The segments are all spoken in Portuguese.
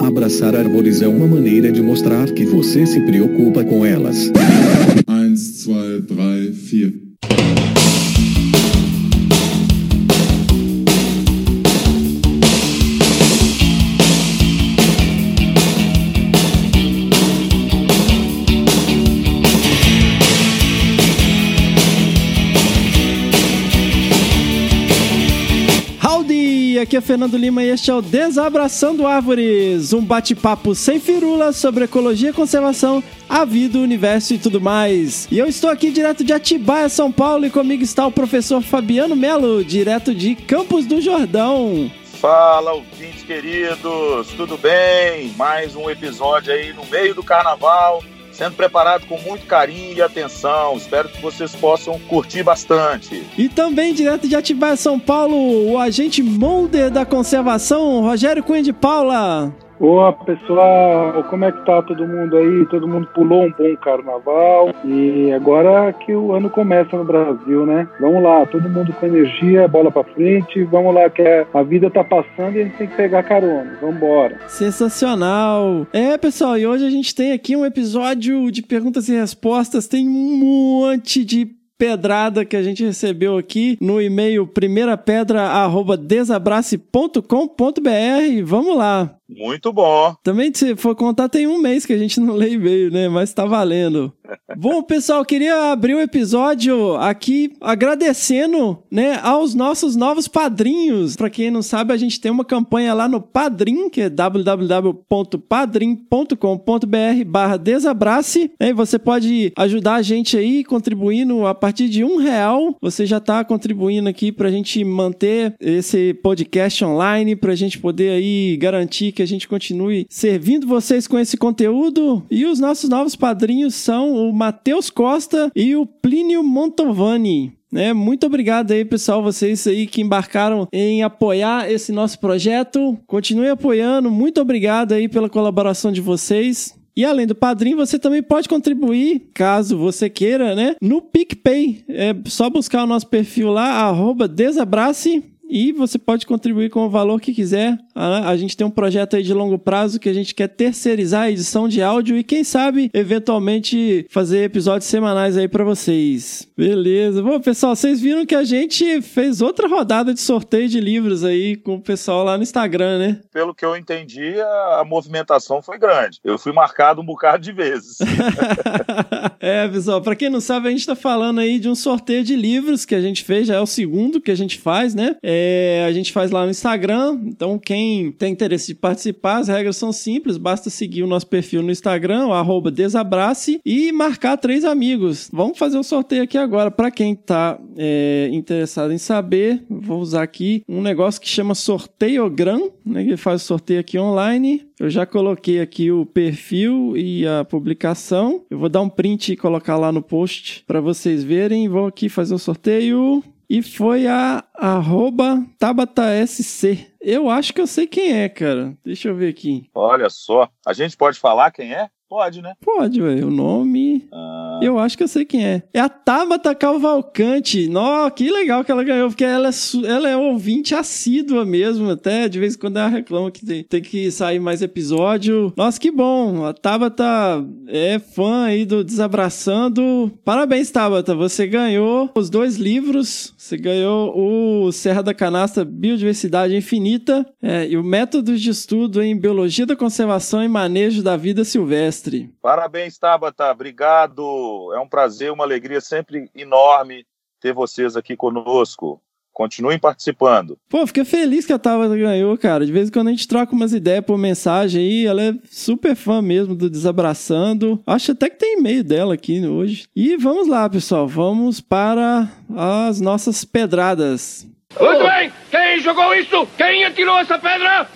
Abraçar árvores é uma maneira de mostrar que você se preocupa com elas. 1, 2, 3, 4. Aqui é Fernando Lima e este é o Desabraçando Árvores, um bate-papo sem firula sobre ecologia, conservação, a vida, o universo e tudo mais. E eu estou aqui direto de Atibaia, São Paulo, e comigo está o professor Fabiano Melo, direto de Campos do Jordão. Fala, ouvintes queridos, tudo bem? Mais um episódio aí no meio do carnaval sendo preparado com muito carinho e atenção. Espero que vocês possam curtir bastante. E também, direto de Atibaia, São Paulo, o agente molder da conservação, Rogério Cunha de Paula. Olá pessoal, como é que tá todo mundo aí? Todo mundo pulou um bom carnaval e agora que o ano começa no Brasil, né? Vamos lá, todo mundo com energia, bola para frente, vamos lá que a vida tá passando e a gente tem que pegar carona. Vamos. Sensacional. É, pessoal, e hoje a gente tem aqui um episódio de perguntas e respostas, tem um monte de pedrada que a gente recebeu aqui no e-mail primeirapedra@desabrace.com.br. Vamos lá. Muito bom. Também, se for contar, tem um mês que a gente não lê e-mail, né? Mas tá valendo. bom, pessoal, queria abrir o episódio aqui agradecendo, né, aos nossos novos padrinhos. Para quem não sabe, a gente tem uma campanha lá no Padrim, que é www.padrim.com.br barra desabrace. E você pode ajudar a gente aí contribuindo a partir de um real. Você já tá contribuindo aqui pra gente manter esse podcast online, pra gente poder aí garantir que a gente continue servindo vocês com esse conteúdo. E os nossos novos padrinhos são o Matheus Costa e o Plínio Montovani. É, muito obrigado aí, pessoal, vocês aí que embarcaram em apoiar esse nosso projeto. Continue apoiando. Muito obrigado aí pela colaboração de vocês. E além do padrinho, você também pode contribuir, caso você queira, né? No PicPay. É só buscar o nosso perfil lá, arroba desabrace e você pode contribuir com o valor que quiser. A, gente tem um projeto aí de longo prazo que a gente quer terceirizar a edição de áudio e quem sabe eventualmente fazer episódios semanais aí para vocês. Beleza. Bom, pessoal, vocês viram que a gente fez outra rodada de sorteio de livros aí com o pessoal lá no Instagram, né? Pelo que eu entendi, a, a movimentação foi grande. Eu fui marcado um bocado de vezes. é, pessoal, para quem não sabe, a gente tá falando aí de um sorteio de livros que a gente fez, já é o segundo que a gente faz, né? É, é, a gente faz lá no Instagram. Então, quem tem interesse de participar, as regras são simples. Basta seguir o nosso perfil no Instagram, o desabrace, e marcar três amigos. Vamos fazer o sorteio aqui agora. Para quem está é, interessado em saber, vou usar aqui um negócio que chama Sorteiogram, né, que faz o sorteio aqui online. Eu já coloquei aqui o perfil e a publicação. Eu vou dar um print e colocar lá no post para vocês verem. Vou aqui fazer o sorteio e foi a arroba TabataSC. Eu acho que eu sei quem é, cara. Deixa eu ver aqui. Olha só. A gente pode falar quem é? Pode, né? Pode, velho. O nome. Ah. Eu acho que eu sei quem é. É a Tabata Cavalcante. Nó, que legal que ela ganhou, porque ela é, ela é ouvinte assídua mesmo. Até de vez em quando ela reclama que tem, tem que sair mais episódio. Nossa, que bom. A Tabata é fã aí do Desabraçando. Parabéns, Tabata. Você ganhou os dois livros. Você ganhou o Serra da Canastra Biodiversidade Infinita é, e o Métodos de Estudo em Biologia da Conservação e Manejo da Vida Silvestre mestre. Parabéns, Tabata. Obrigado. É um prazer, uma alegria sempre enorme ter vocês aqui conosco. Continuem participando. Pô, fiquei feliz que a Tabata ganhou, cara. De vez em quando a gente troca umas ideias por mensagem aí. Ela é super fã mesmo do Desabraçando. Acho até que tem e-mail dela aqui hoje. E vamos lá, pessoal. Vamos para as nossas pedradas. Muito bem! Quem jogou isso? Quem atirou essa pedra?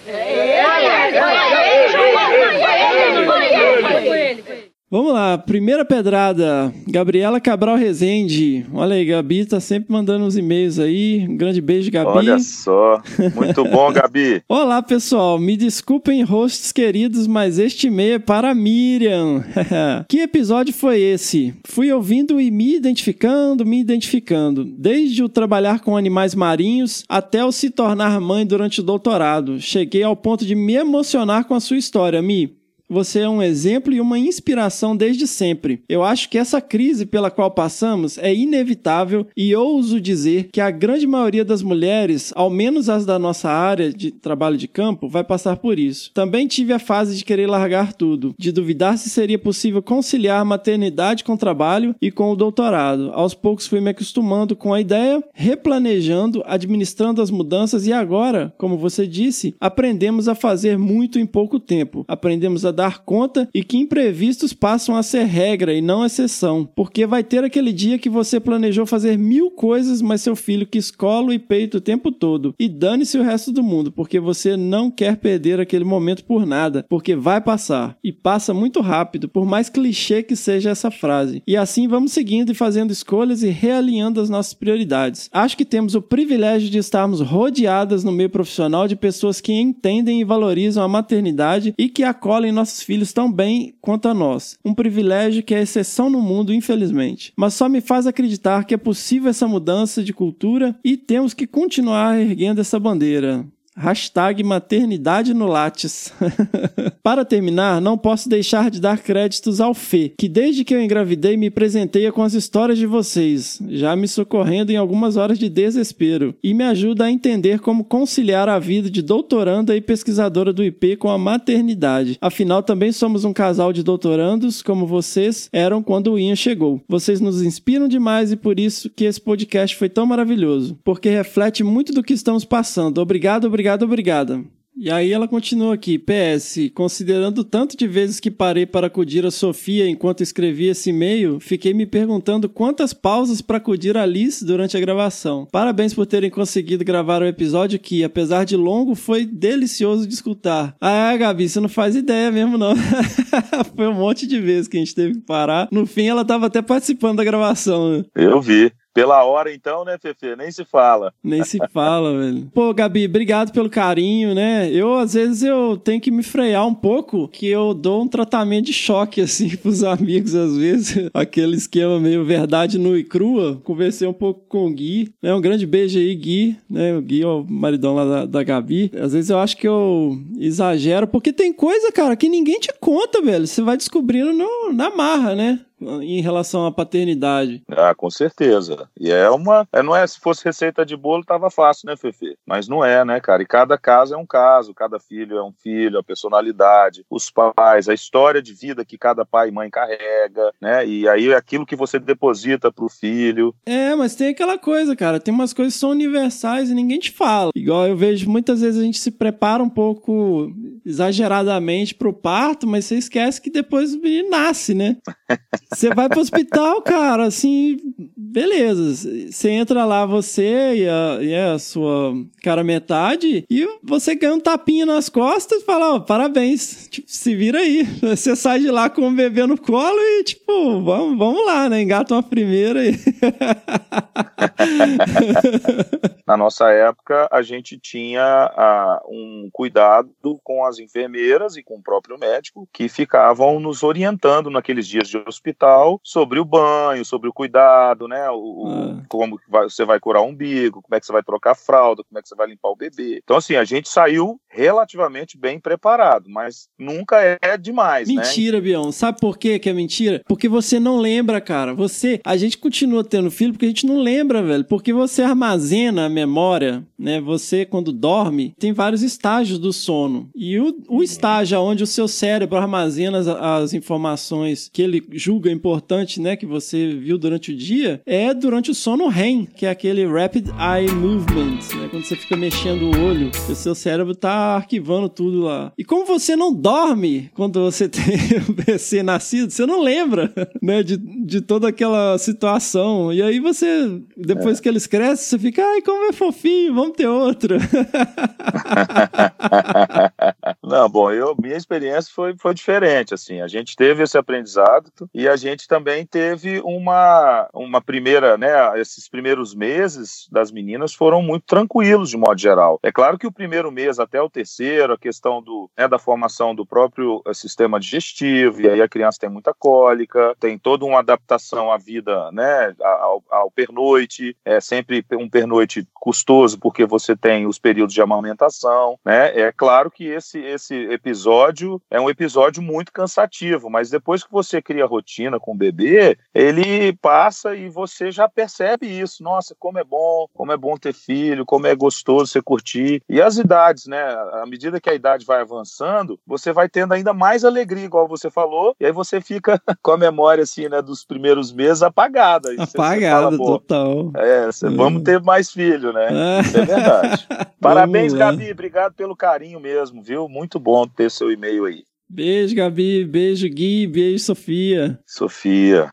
Vamos lá, primeira pedrada. Gabriela Cabral Rezende. Olha aí, Gabi tá sempre mandando uns e-mails aí. Um grande beijo, Gabi. Olha só. Muito bom, Gabi. Olá, pessoal. Me desculpem, hosts queridos, mas este e-mail é para Miriam. que episódio foi esse? Fui ouvindo e me identificando, me identificando. Desde o trabalhar com animais marinhos até o se tornar mãe durante o doutorado. Cheguei ao ponto de me emocionar com a sua história, Mi. Você é um exemplo e uma inspiração desde sempre. Eu acho que essa crise pela qual passamos é inevitável e ouso dizer que a grande maioria das mulheres, ao menos as da nossa área de trabalho de campo, vai passar por isso. Também tive a fase de querer largar tudo, de duvidar se seria possível conciliar maternidade com trabalho e com o doutorado. Aos poucos fui me acostumando com a ideia, replanejando, administrando as mudanças e agora, como você disse, aprendemos a fazer muito em pouco tempo. Aprendemos a dar conta e que imprevistos passam a ser regra e não exceção. Porque vai ter aquele dia que você planejou fazer mil coisas, mas seu filho quis colo e peito o tempo todo. E dane-se o resto do mundo, porque você não quer perder aquele momento por nada, porque vai passar. E passa muito rápido, por mais clichê que seja essa frase. E assim vamos seguindo e fazendo escolhas e realinhando as nossas prioridades. Acho que temos o privilégio de estarmos rodeadas no meio profissional de pessoas que entendem e valorizam a maternidade e que acolhem nossos nossos filhos tão bem quanto a nós. Um privilégio que é exceção no mundo, infelizmente. Mas só me faz acreditar que é possível essa mudança de cultura e temos que continuar erguendo essa bandeira. Hashtag maternidade no Lattes. Para terminar, não posso deixar de dar créditos ao Fê, que desde que eu engravidei me presenteia com as histórias de vocês, já me socorrendo em algumas horas de desespero, e me ajuda a entender como conciliar a vida de doutoranda e pesquisadora do IP com a maternidade. Afinal, também somos um casal de doutorandos, como vocês eram quando o Ian chegou. Vocês nos inspiram demais e por isso que esse podcast foi tão maravilhoso, porque reflete muito do que estamos passando. Obrigado, obrigado obrigado, obrigada. E aí ela continua aqui, PS, considerando tanto de vezes que parei para acudir a Sofia enquanto escrevi esse e-mail, fiquei me perguntando quantas pausas para acudir a Liz durante a gravação. Parabéns por terem conseguido gravar o episódio que, apesar de longo, foi delicioso de escutar. Ah, Gabi, você não faz ideia mesmo não. foi um monte de vezes que a gente teve que parar. No fim, ela estava até participando da gravação. Né? Eu vi. Pela hora, então, né, Fefe? Nem se fala. Nem se fala, velho. Pô, Gabi, obrigado pelo carinho, né? Eu, às vezes, eu tenho que me frear um pouco, que eu dou um tratamento de choque, assim, pros amigos, às vezes. Aquele esquema meio verdade nua e crua. Conversei um pouco com o Gui, né? Um grande beijo aí, Gui, né? O Gui é o maridão lá da, da Gabi. Às vezes eu acho que eu exagero, porque tem coisa, cara, que ninguém te conta, velho. Você vai descobrindo no, na marra, né? Em relação à paternidade. Ah, com certeza. E é uma. É, não é, se fosse receita de bolo, tava fácil, né, Fefe? Mas não é, né, cara? E cada caso é um caso, cada filho é um filho, a personalidade, os pais, a história de vida que cada pai e mãe carrega, né? E aí é aquilo que você deposita pro filho. É, mas tem aquela coisa, cara. Tem umas coisas que são universais e ninguém te fala. Igual eu vejo muitas vezes a gente se prepara um pouco exageradamente pro parto, mas você esquece que depois o menino nasce, né? Você vai pro hospital, cara, assim, beleza. Você entra lá, você e a, e a sua cara metade, e você ganha um tapinha nas costas e fala, ó, oh, parabéns, tipo, se vira aí. Você sai de lá com o bebê no colo e, tipo, vamos, vamos lá, né? Engata uma primeira aí. Na nossa época, a gente tinha uh, um cuidado com as enfermeiras e com o próprio médico que ficavam nos orientando naqueles dias de hospital sobre o banho, sobre o cuidado, né? O, ah. Como você vai curar o umbigo, como é que você vai trocar a fralda, como é que você vai limpar o bebê. Então, assim, a gente saiu relativamente bem preparado, mas nunca é demais, né? mentira, né? Bião. Sabe por quê que é mentira? Porque você não lembra, cara. Você, a gente continua tendo filho porque a gente não lembra, velho. Porque você armazena a memória, né? Você, quando dorme, tem vários estágios do sono. E o, o estágio onde o seu cérebro armazena as, as informações que ele julga importante, né? Que você viu durante o dia, é durante o sono REM, que é aquele Rapid Eye Movement, né? Quando você fica mexendo o olho, o seu cérebro tá arquivando tudo lá. E como você não dorme quando você tem o PC nascido, você não lembra, né, de, de toda aquela situação. E aí você, depois é. que eles crescem, você fica, ai, como é fofinho, vamos ter outro. Não, bom, eu, minha experiência foi, foi diferente, assim, a gente teve esse aprendizado e a gente também teve uma, uma primeira, né, esses primeiros meses das meninas foram muito tranquilos de modo geral. É claro que o primeiro mês até o terceiro, a questão do, né, da formação do próprio eh, sistema digestivo, e aí a criança tem muita cólica, tem toda uma adaptação à vida, né, ao, ao pernoite, é sempre um pernoite custoso porque você tem os períodos de amamentação, né? É claro que esse esse episódio é um episódio muito cansativo, mas depois que você cria rotina com o bebê, ele passa e você já percebe isso. Nossa, como é bom, como é bom ter filho, como é gostoso você curtir. E as idades, né? À medida que a idade vai avançando, você vai tendo ainda mais alegria, igual você falou, e aí você fica com a memória assim, né, dos primeiros meses apagada. Apagada, total. É, hum. vamos ter mais filho, né? É. Isso é verdade. Parabéns, Gabi, obrigado pelo carinho mesmo, viu? Muito bom ter seu e-mail aí. Beijo, Gabi. Beijo, Gui. Beijo, Sofia. Sofia.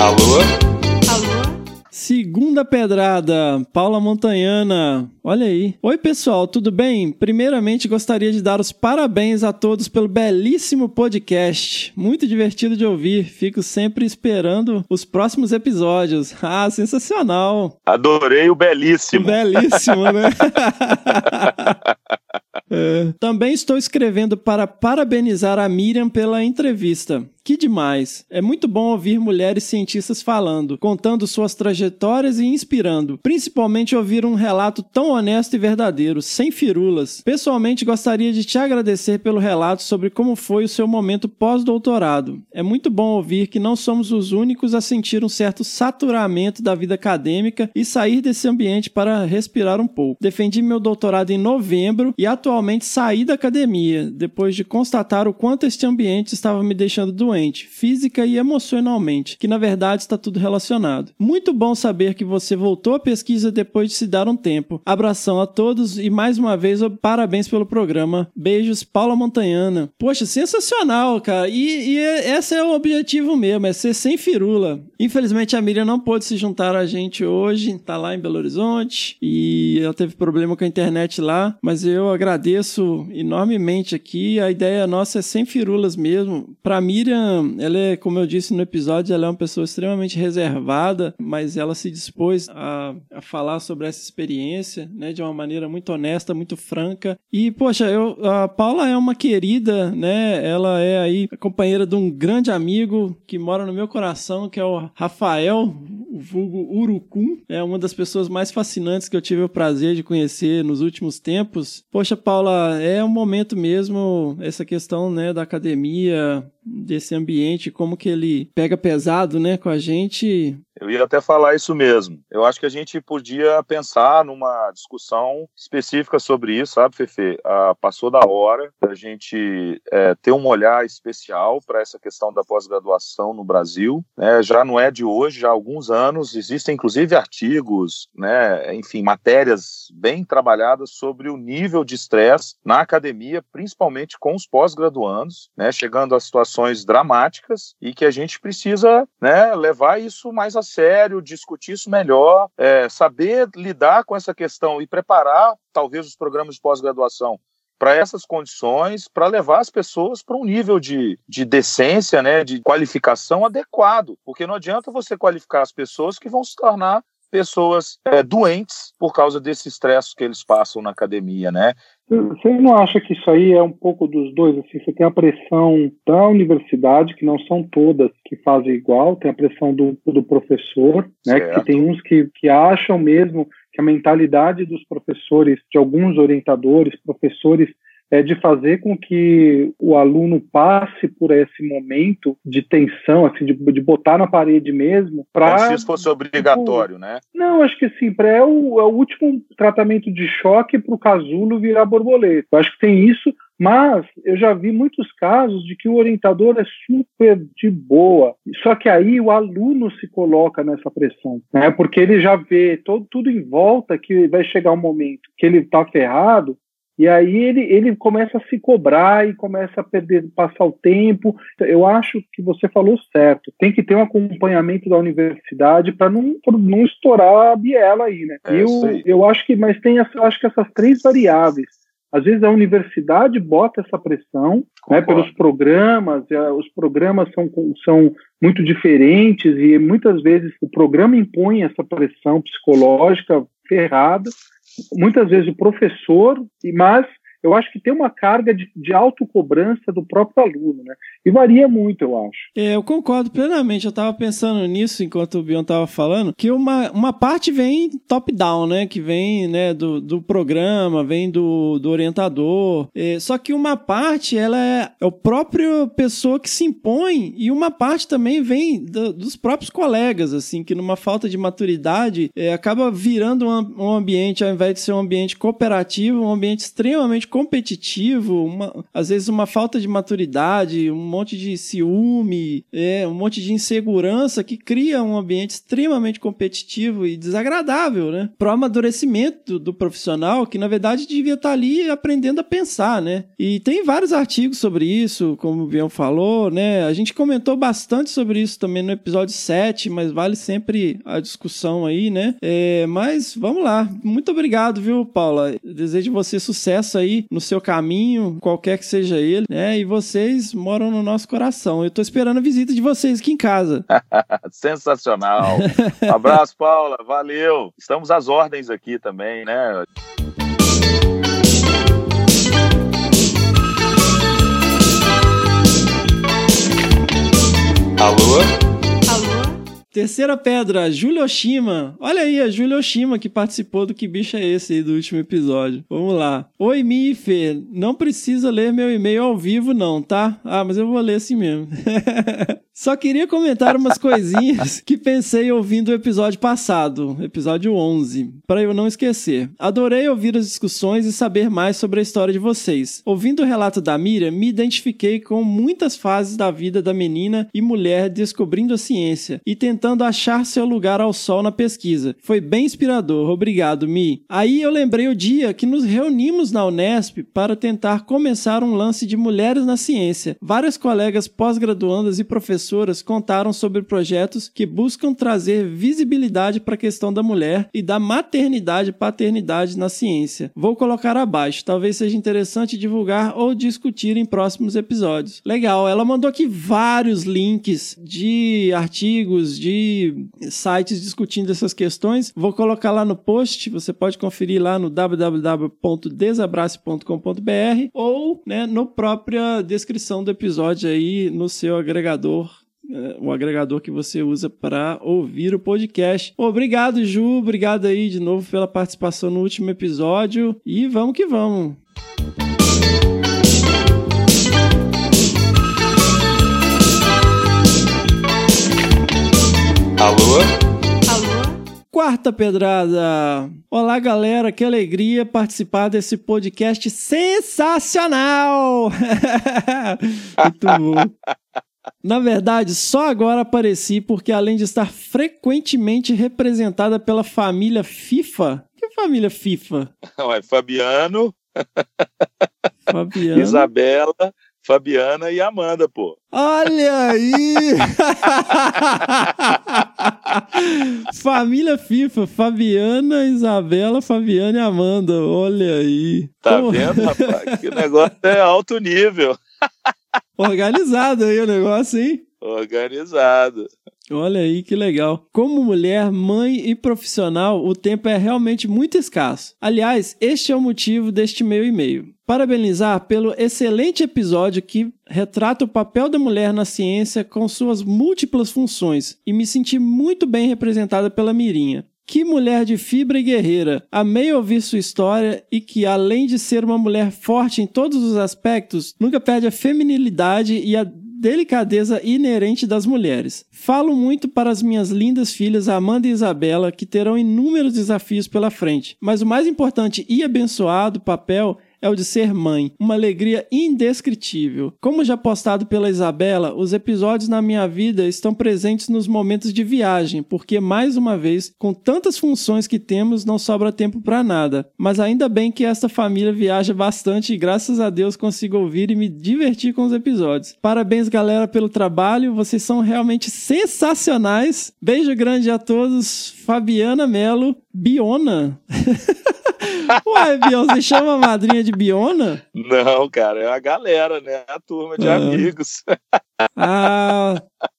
Alô? Segunda pedrada, Paula Montanhana. Olha aí. Oi, pessoal, tudo bem? Primeiramente, gostaria de dar os parabéns a todos pelo belíssimo podcast. Muito divertido de ouvir. Fico sempre esperando os próximos episódios. Ah, sensacional. Adorei o belíssimo. O belíssimo, né? É. Também estou escrevendo para parabenizar a Miriam pela entrevista. Que demais! É muito bom ouvir mulheres cientistas falando, contando suas trajetórias e inspirando. Principalmente ouvir um relato tão honesto e verdadeiro, sem firulas. Pessoalmente, gostaria de te agradecer pelo relato sobre como foi o seu momento pós-doutorado. É muito bom ouvir que não somos os únicos a sentir um certo saturamento da vida acadêmica e sair desse ambiente para respirar um pouco. Defendi meu doutorado em novembro e atualmente saí da academia, depois de constatar o quanto este ambiente estava me deixando doente física e emocionalmente, que na verdade está tudo relacionado. Muito bom saber que você voltou à pesquisa depois de se dar um tempo. Abração a todos e mais uma vez parabéns pelo programa. Beijos, Paula Montanhana. Poxa, sensacional, cara. E, e esse é o objetivo mesmo, é ser sem firula. Infelizmente a Miriam não pôde se juntar a gente hoje, tá lá em Belo Horizonte e ela teve problema com a internet lá, mas eu agradeço enormemente aqui. A ideia nossa é sem firulas mesmo. Pra Miriam ela é, como eu disse no episódio, ela é uma pessoa extremamente reservada, mas ela se dispôs a, a falar sobre essa experiência, né, de uma maneira muito honesta, muito franca. E, poxa, eu, a Paula é uma querida, né, ela é aí companheira de um grande amigo que mora no meu coração, que é o Rafael, vulgo Urucum. É uma das pessoas mais fascinantes que eu tive o prazer de conhecer nos últimos tempos. Poxa, Paula, é um momento mesmo, essa questão, né, da academia, desse ambiente, como que ele pega pesado, né, com a gente, eu ia até falar isso mesmo. Eu acho que a gente podia pensar numa discussão específica sobre isso, sabe, Fefe? Ah, passou da hora da gente é, ter um olhar especial para essa questão da pós-graduação no Brasil. Né? Já não é de hoje, já há alguns anos. Existem, inclusive, artigos, né? enfim, matérias bem trabalhadas sobre o nível de estresse na academia, principalmente com os pós-graduandos, né? chegando a situações dramáticas e que a gente precisa né, levar isso mais a sério, discutir isso melhor, é, saber lidar com essa questão e preparar, talvez, os programas de pós-graduação para essas condições, para levar as pessoas para um nível de, de decência, né, de qualificação adequado, porque não adianta você qualificar as pessoas que vão se tornar pessoas é, doentes por causa desse estresse que eles passam na academia, né? Você não acha que isso aí é um pouco dos dois? Assim, você tem a pressão da universidade, que não são todas que fazem igual, tem a pressão do, do professor, né? Que tem uns que, que acham mesmo que a mentalidade dos professores, de alguns orientadores, professores, é de fazer com que o aluno passe por esse momento de tensão, assim, de, de botar na parede mesmo, para. Como se isso fosse obrigatório, tipo, né? Não, acho que sim, é o, é o último tratamento de choque para o casulo virar borboleta. Eu acho que tem isso, mas eu já vi muitos casos de que o orientador é super de boa. Só que aí o aluno se coloca nessa pressão, né? Porque ele já vê todo, tudo em volta que vai chegar um momento que ele está ferrado E aí ele, ele começa a se cobrar e começa a perder, passar o tempo. Eu acho que você falou certo. Tem que ter um acompanhamento da universidade para não, não estourar a biela aí, né? É, eu, eu acho que, mas tem essa, acho que essas três variáveis. Às vezes a universidade bota essa pressão né, pelos programas, os programas são, são muito diferentes e muitas vezes o programa impõe essa pressão psicológica ferrada, muitas vezes o professor, mas eu acho que tem uma carga de, de autocobrança do próprio aluno, né? E varia muito, eu acho. É, eu concordo plenamente. Eu tava pensando nisso enquanto o Bion tava falando, que uma, uma parte vem top-down, né? Que vem né, do, do programa, vem do, do orientador. É, só que uma parte, ela é, é o próprio pessoa que se impõe e uma parte também vem do- dos próprios colegas, assim, que numa falta de maturidade é, acaba virando um, um ambiente, ao invés de ser um ambiente cooperativo, um ambiente extremamente competitivo, uma- às vezes uma falta de maturidade, um monte de ciúme, é, um monte de insegurança que cria um ambiente extremamente competitivo e desagradável, né? Pro amadurecimento do, profissional, que na verdade devia estar ali aprendendo a pensar, né? E tem vários artigos sobre isso, como o Bion falou, né? A gente comentou bastante sobre isso também no episódio 7, mas vale sempre a discussão aí, né? É, mas vamos lá. Muito obrigado, viu, Paula? Desejo você sucesso aí no seu caminho, qualquer que seja ele, né? E vocês moram no nosso coração. Eu tô esperando a visita de vocês aqui em casa. Sensacional. Um abraço, Paula. Valeu. Estamos às ordens aqui também, né? Alô? Terceira pedra, Júlio Oshima. Olha aí, a Júlio Oshima que participou do Que Bicho é Esse aí do último episódio. Vamos lá. Oi, Mi e Fê. Não precisa ler meu e-mail ao vivo, não, tá? Ah, mas eu vou ler assim mesmo. Só queria comentar umas coisinhas que pensei ouvindo o episódio passado, episódio 11, para eu não esquecer. Adorei ouvir as discussões e saber mais sobre a história de vocês. Ouvindo o relato da Miriam, me identifiquei com muitas fases da vida da menina e mulher descobrindo a ciência e tentando achar seu lugar ao sol na pesquisa. Foi bem inspirador, obrigado, Mi. Aí eu lembrei o dia que nos reunimos na Unesp para tentar começar um lance de mulheres na ciência. Várias colegas pós-graduandas e professoras contaram sobre projetos que buscam trazer visibilidade para a questão da mulher e da maternidade e paternidade na ciência. Vou colocar abaixo, talvez seja interessante divulgar ou discutir em próximos episódios. Legal, ela mandou aqui vários links de artigos, de sites discutindo essas questões. Vou colocar lá no post, você pode conferir lá no www.desabrace.com.br ou né, no própria descrição do episódio aí no seu agregador o agregador que você usa para ouvir o podcast. Obrigado, Ju. Obrigado aí de novo pela participação no último episódio. E vamos que vamos. Alô? Quarta pedrada. Olá, galera. Que alegria participar desse podcast sensacional. Muito bom. Na verdade, só agora apareci porque, além de estar frequentemente representada pela família FIFA. Que família FIFA? Ué, Fabiano, Fabiano. Isabela, Fabiana e Amanda, pô. Olha aí! família FIFA, Fabiana, Isabela, Fabiana e Amanda. Olha aí. Tá Como- vendo, rapaz? Que negócio é alto nível. Organizado aí o negócio, hein? Organizado. Olha aí que legal. Como mulher, mãe e profissional, o tempo é realmente muito escasso. Aliás, este é o motivo deste meu e-mail. Parabenizar pelo excelente episódio que retrata o papel da mulher na ciência com suas múltiplas funções e me senti muito bem representada pela Mirinha. Que mulher de fibra e guerreira! Amei ouvir sua história e que, além de ser uma mulher forte em todos os aspectos, nunca perde a feminilidade e a delicadeza inerente das mulheres. Falo muito para as minhas lindas filhas Amanda e Isabela, que terão inúmeros desafios pela frente, mas o mais importante e abençoado papel é o de ser mãe. Uma alegria indescritível. Como já postado pela Isabela, os episódios na minha vida estão presentes nos momentos de viagem, porque mais uma vez, com tantas funções que temos, não sobra tempo para nada. Mas ainda bem que esta família viaja bastante e graças a Deus consigo ouvir e me divertir com os episódios. Parabéns, galera, pelo trabalho. Vocês são realmente sensacionais. Beijo grande a todos. Fabiana Melo, Biona. Ué, Bion, você chama a madrinha de Biona? Não, cara, é a galera, né? A turma de Ah. amigos. Ah,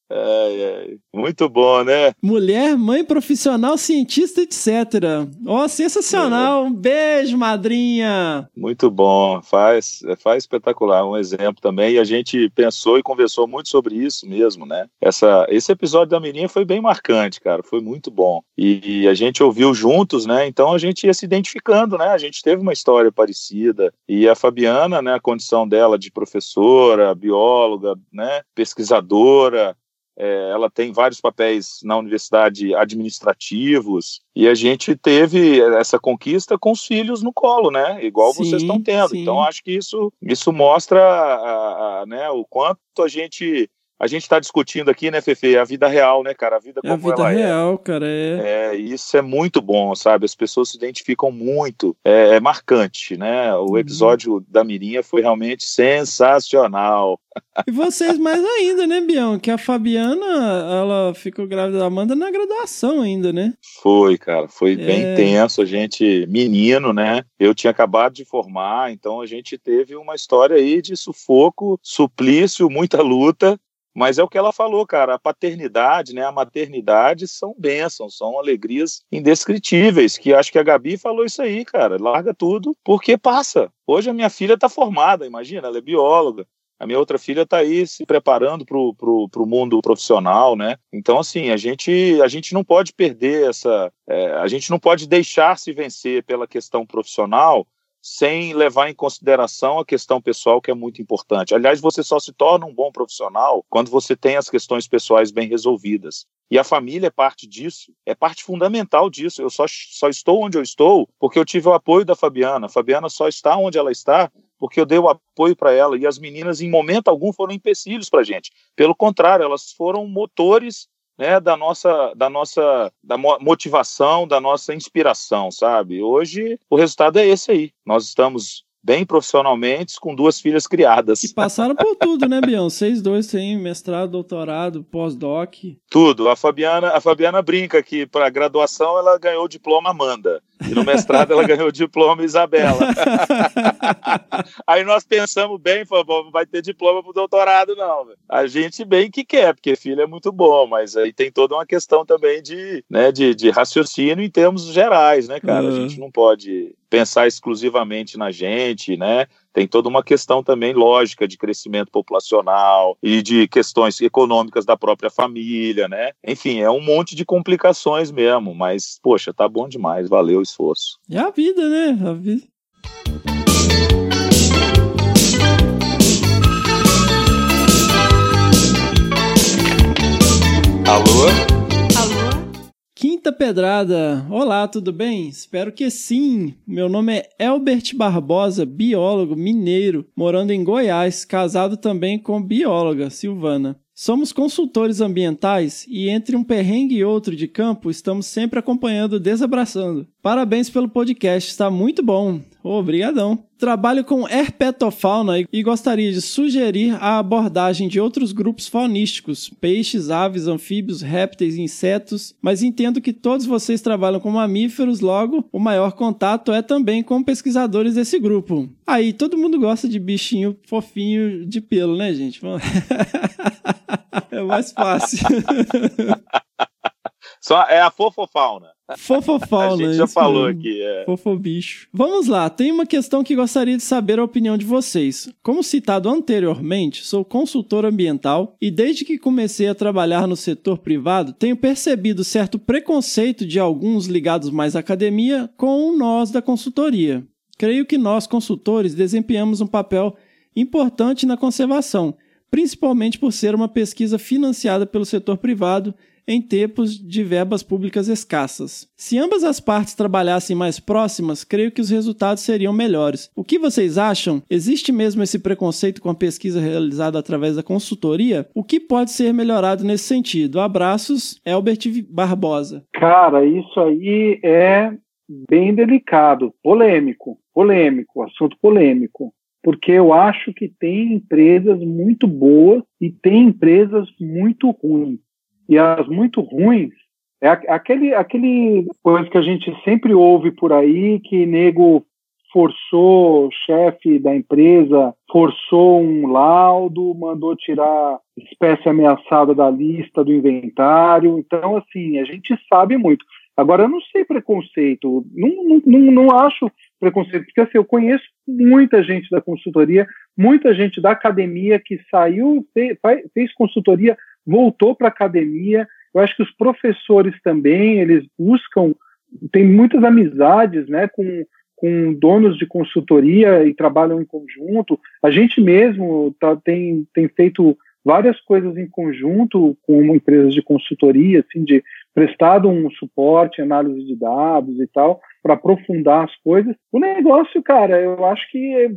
Ai, ai. Muito bom, né? mulher, mãe profissional, cientista, etc. Ó, sensacional. Um beijo, madrinha. Muito bom, faz, faz espetacular, um exemplo também. E a gente pensou e conversou muito sobre isso mesmo, né? Essa, esse episódio da menina foi bem marcante, cara, foi muito bom. E, e a gente ouviu juntos, né? Então a gente ia se identificando, né? A gente teve uma história parecida. E a Fabiana, né? A condição dela de professora, bióloga, né? Pesquisadora. É, ela tem vários papéis na universidade administrativos e a gente teve essa conquista com os filhos no colo, né? Igual Sim, vocês estão tendo. sim. Então acho que isso isso mostra a- a- né, o quanto a gente a gente está discutindo aqui, né, Fefe, a vida real, né, cara? A vida É a como vida ela é. real, cara. É. É, isso é muito bom, sabe? As pessoas se identificam muito. É, é marcante, né? O Uhum. episódio da Mirinha foi realmente sensacional. E vocês mais ainda, né, Bião? Que a Fabiana, ela ficou grávida da Amanda na graduação ainda, né? Foi, cara, foi bem É. tenso. A gente, menino, né? Eu tinha acabado de formar, então a gente teve uma história aí de sufoco, suplício, muita luta. Mas é o que ela falou, cara. A paternidade, né? A maternidade são bênçãos, são alegrias indescritíveis. Que acho que a Gabi falou isso aí, cara. Larga tudo, porque passa. Hoje a minha filha está formada, imagina, ela é bióloga. A minha outra filha está aí se preparando para o pro, pro mundo profissional, né? Então, assim, a gente, a gente não pode perder essa. é, a gente não pode deixar se vencer pela questão profissional sem levar em consideração a questão pessoal, que é muito importante. Aliás, você só se torna um bom profissional quando você tem as questões pessoais bem resolvidas. E a família é parte disso, é parte fundamental disso. Eu só, só estou onde eu estou porque eu tive o apoio da Fabiana. A Fabiana só está onde ela está porque eu dei o apoio para ela. E as meninas, em momento algum, foram empecilhos para a gente. Pelo contrário, elas foram motores né, da nossa, da nossa da mo- motivação, da nossa inspiração, sabe? Hoje o resultado é esse aí. Nós estamos bem profissionalmente com duas filhas criadas. E passaram por tudo, né, Bião? Vocês dois têm mestrado, doutorado, pós-doc. Tudo. A Fabiana, a Fabiana brinca que para graduação ela ganhou o diploma Amanda e no mestrado ela ganhou o diploma Isabela. Aí nós pensamos bem, falamos, não vai ter diploma pro doutorado não. A gente bem que quer, porque filho é muito bom, mas aí tem toda uma questão também de, né, de, de raciocínio em termos gerais, né, cara? A Uhum. gente não pode pensar exclusivamente na gente, né? Tem toda uma questão também lógica de crescimento populacional e de questões econômicas da própria família, né? Enfim, é um monte de complicações mesmo, mas poxa, tá bom demais, valeu o esforço. É a vida, né? A vida. Alô? Quinta Pedrada. Olá, tudo bem? Espero que sim. Meu nome é Elbert Barbosa, biólogo mineiro, morando em Goiás, casado também com bióloga Silvana. Somos consultores ambientais e entre um perrengue e outro de campo, estamos sempre acompanhando Desabraçando. Parabéns pelo podcast, está muito bom. Obrigadão. Trabalho com herpetofauna e gostaria de sugerir a abordagem de outros grupos faunísticos, peixes, aves, anfíbios, répteis e insetos, mas entendo que todos vocês trabalham com mamíferos, logo o maior contato é também com pesquisadores desse grupo. Aí, todo mundo gosta de bichinho fofinho de pelo, né, gente? É mais fácil. Só é a fofofauna. Fofofauna. a gente já falou mesmo. aqui. É. Fofobicho. Vamos lá, tem uma questão que gostaria de saber a opinião de vocês. Como citado anteriormente, sou consultor ambiental e desde que comecei a trabalhar no setor privado, tenho percebido certo preconceito de alguns ligados mais à academia com nós da consultoria. Creio que nós, consultores, desempenhamos um papel importante na conservação, principalmente por ser uma pesquisa financiada pelo setor privado em tempos de verbas públicas escassas. Se ambas as partes trabalhassem mais próximas, creio que os resultados seriam melhores. O que vocês acham? Existe mesmo esse preconceito com a pesquisa realizada através da consultoria? O que pode ser melhorado nesse sentido? Abraços, Elbert Barbosa. Cara, isso aí é bem delicado, polêmico, polêmico, assunto polêmico porque eu acho que tem empresas muito boas e tem empresas muito ruins. E as muito ruins é aquele, aquele coisa que a gente sempre ouve por aí, que nego forçou o chefe da empresa, forçou um laudo, mandou tirar espécie ameaçada da lista do inventário. Então, assim, a gente sabe muito. Agora, eu não sei preconceito, não, não, não, acho preconceito, porque assim, eu conheço muita gente da consultoria, muita gente da academia que saiu, fez, fez consultoria, voltou para a academia. Eu acho que os professores também, eles buscam, tem muitas amizades né, com, com donos de consultoria e trabalham em conjunto. A gente mesmo tá, tem, tem feito várias coisas em conjunto com empresas de consultoria, assim, de prestado um suporte, análise de dados e tal, para aprofundar as coisas. O negócio, cara, eu acho que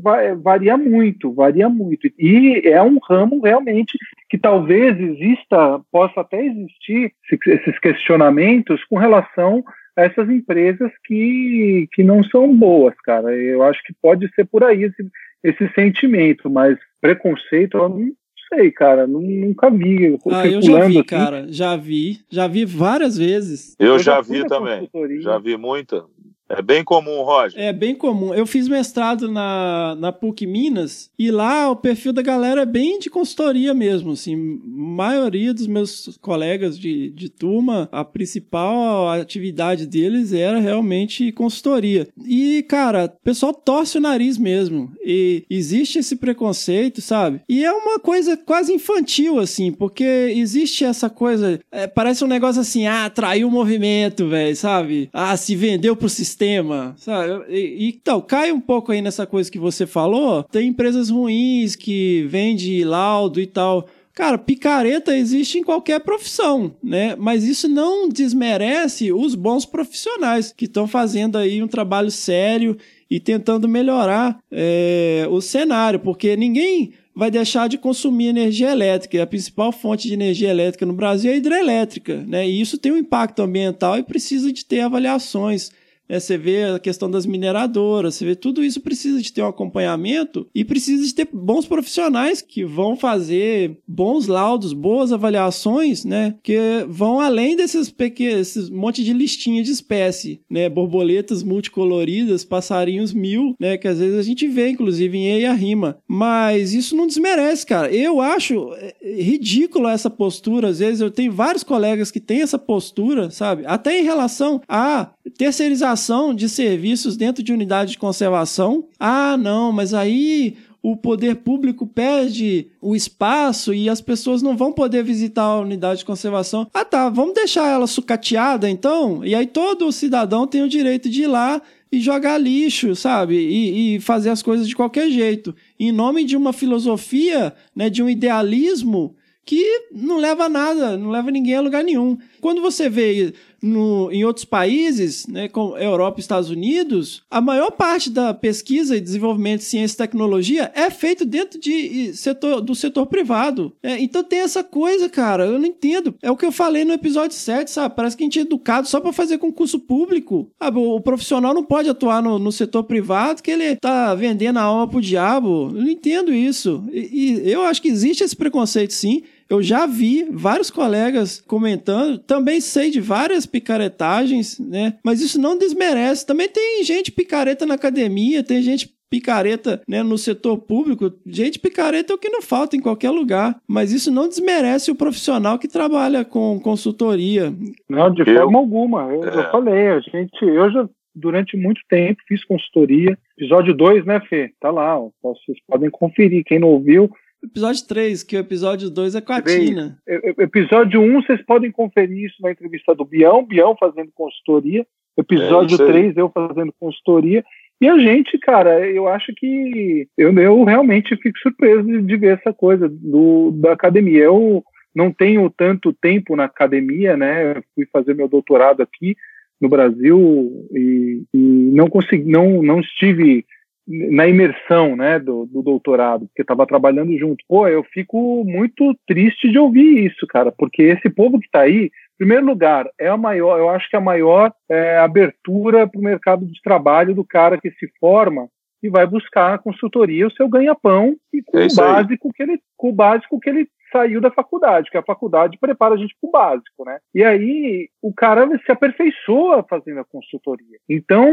varia muito, varia muito. E é um ramo realmente que talvez exista, possa até existir esses questionamentos com relação a essas empresas que, que não são boas, cara. Eu acho que pode ser por aí esse, esse sentimento, mas preconceito eu não sei, cara. Nunca vi. Eu ah, eu já vi, assim. cara. Já vi. Já vi várias vezes. Eu, eu já, já vi também. Já vi muita. É bem comum, Roger. É bem comum. Eu fiz mestrado na, na PUC Minas e lá o perfil da galera é bem de consultoria mesmo. Assim, maioria dos meus colegas de, de turma, a principal atividade deles era realmente consultoria. E, cara, o pessoal torce o nariz mesmo. E existe esse preconceito, sabe? E é uma coisa quase infantil, assim, porque existe essa coisa. É, parece um negócio assim, ah, traiu o movimento, velho, sabe? Ah, se vendeu pro sistema sistema, sabe? E, então, cai um pouco aí nessa coisa que você falou. Tem empresas ruins que vendem laudo e tal. Cara, picareta existe em qualquer profissão, né? Mas isso não desmerece os bons profissionais que estão fazendo aí um trabalho sério e tentando melhorar é, o cenário, porque ninguém vai deixar de consumir energia elétrica. A principal fonte de energia elétrica no Brasil é hidrelétrica, né? E isso tem um impacto ambiental e precisa de ter avaliações é, você vê a questão das mineradoras, você vê tudo isso precisa de ter um acompanhamento e precisa de ter bons profissionais que vão fazer bons laudos, boas avaliações, né? Que vão além desses pequenos, esses monte de listinha de espécie, né? Borboletas multicoloridas, passarinhos mil, né? Que às vezes a gente vê, inclusive, em Eia Rima. Mas isso não desmerece, cara. Eu acho é, ridículo essa postura. Às vezes eu tenho vários colegas que têm essa postura, sabe? Até em relação a terceirização de serviços dentro de unidade de conservação. Ah, não, mas aí o poder público perde o espaço e as pessoas não vão poder visitar a unidade de conservação. Ah, tá, vamos deixar ela sucateada então? E aí todo cidadão tem o direito de ir lá e jogar lixo, sabe? E, e fazer as coisas de qualquer jeito. Em nome de uma filosofia, né, de um idealismo que não leva a nada, não leva ninguém a lugar nenhum. Quando você vê no, em outros países, né, como Europa e Estados Unidos, a maior parte da pesquisa e desenvolvimento de ciência e tecnologia é feito dentro de setor, do setor privado. É, então tem essa coisa, cara, eu não entendo. É o que eu falei no episódio 7, sabe? Parece que a gente é educado só para fazer concurso público. Ah, o, profissional não pode atuar no, no, setor privado que ele tá vendendo a alma pro diabo. Eu não entendo isso. E, e eu acho que existe esse preconceito sim. Eu já vi vários colegas comentando, também sei de várias picaretagens, né? Mas isso não desmerece. Também tem gente picareta na academia, tem gente picareta né, no setor público. Gente, picareta é o que não falta em qualquer lugar. Mas isso não desmerece o profissional que trabalha com consultoria. Não, de forma alguma. Eu, é. eu falei, a gente, eu já durante muito tempo fiz consultoria. Episódio 2, né, Fê? Tá lá, vocês podem conferir. Quem não ouviu, Episódio 3, que o episódio 2 é com a Tina. Episódio 1, vocês podem conferir isso na entrevista do Bião, Bião fazendo consultoria. Episódio é 3, eu fazendo consultoria. E a gente, cara, eu acho que eu, eu realmente fico surpreso de, de ver essa coisa do, da academia. Eu, não tenho tanto tempo na academia, né? Eu fui fazer meu doutorado aqui no Brasil e, e não consegui, não, não estive na imersão, né, do, do doutorado, porque estava trabalhando junto. Pô, eu fico muito triste de ouvir isso, cara, porque esse povo que está aí, em primeiro lugar, é a maior, eu acho que é a maior é, abertura para o mercado de trabalho do cara que se forma e vai buscar na consultoria o seu ganha-pão e com é o básico que ele, com o básico que ele saiu da faculdade, que a faculdade prepara a gente para o básico, né? E aí o cara se aperfeiçoa fazendo a consultoria. Então,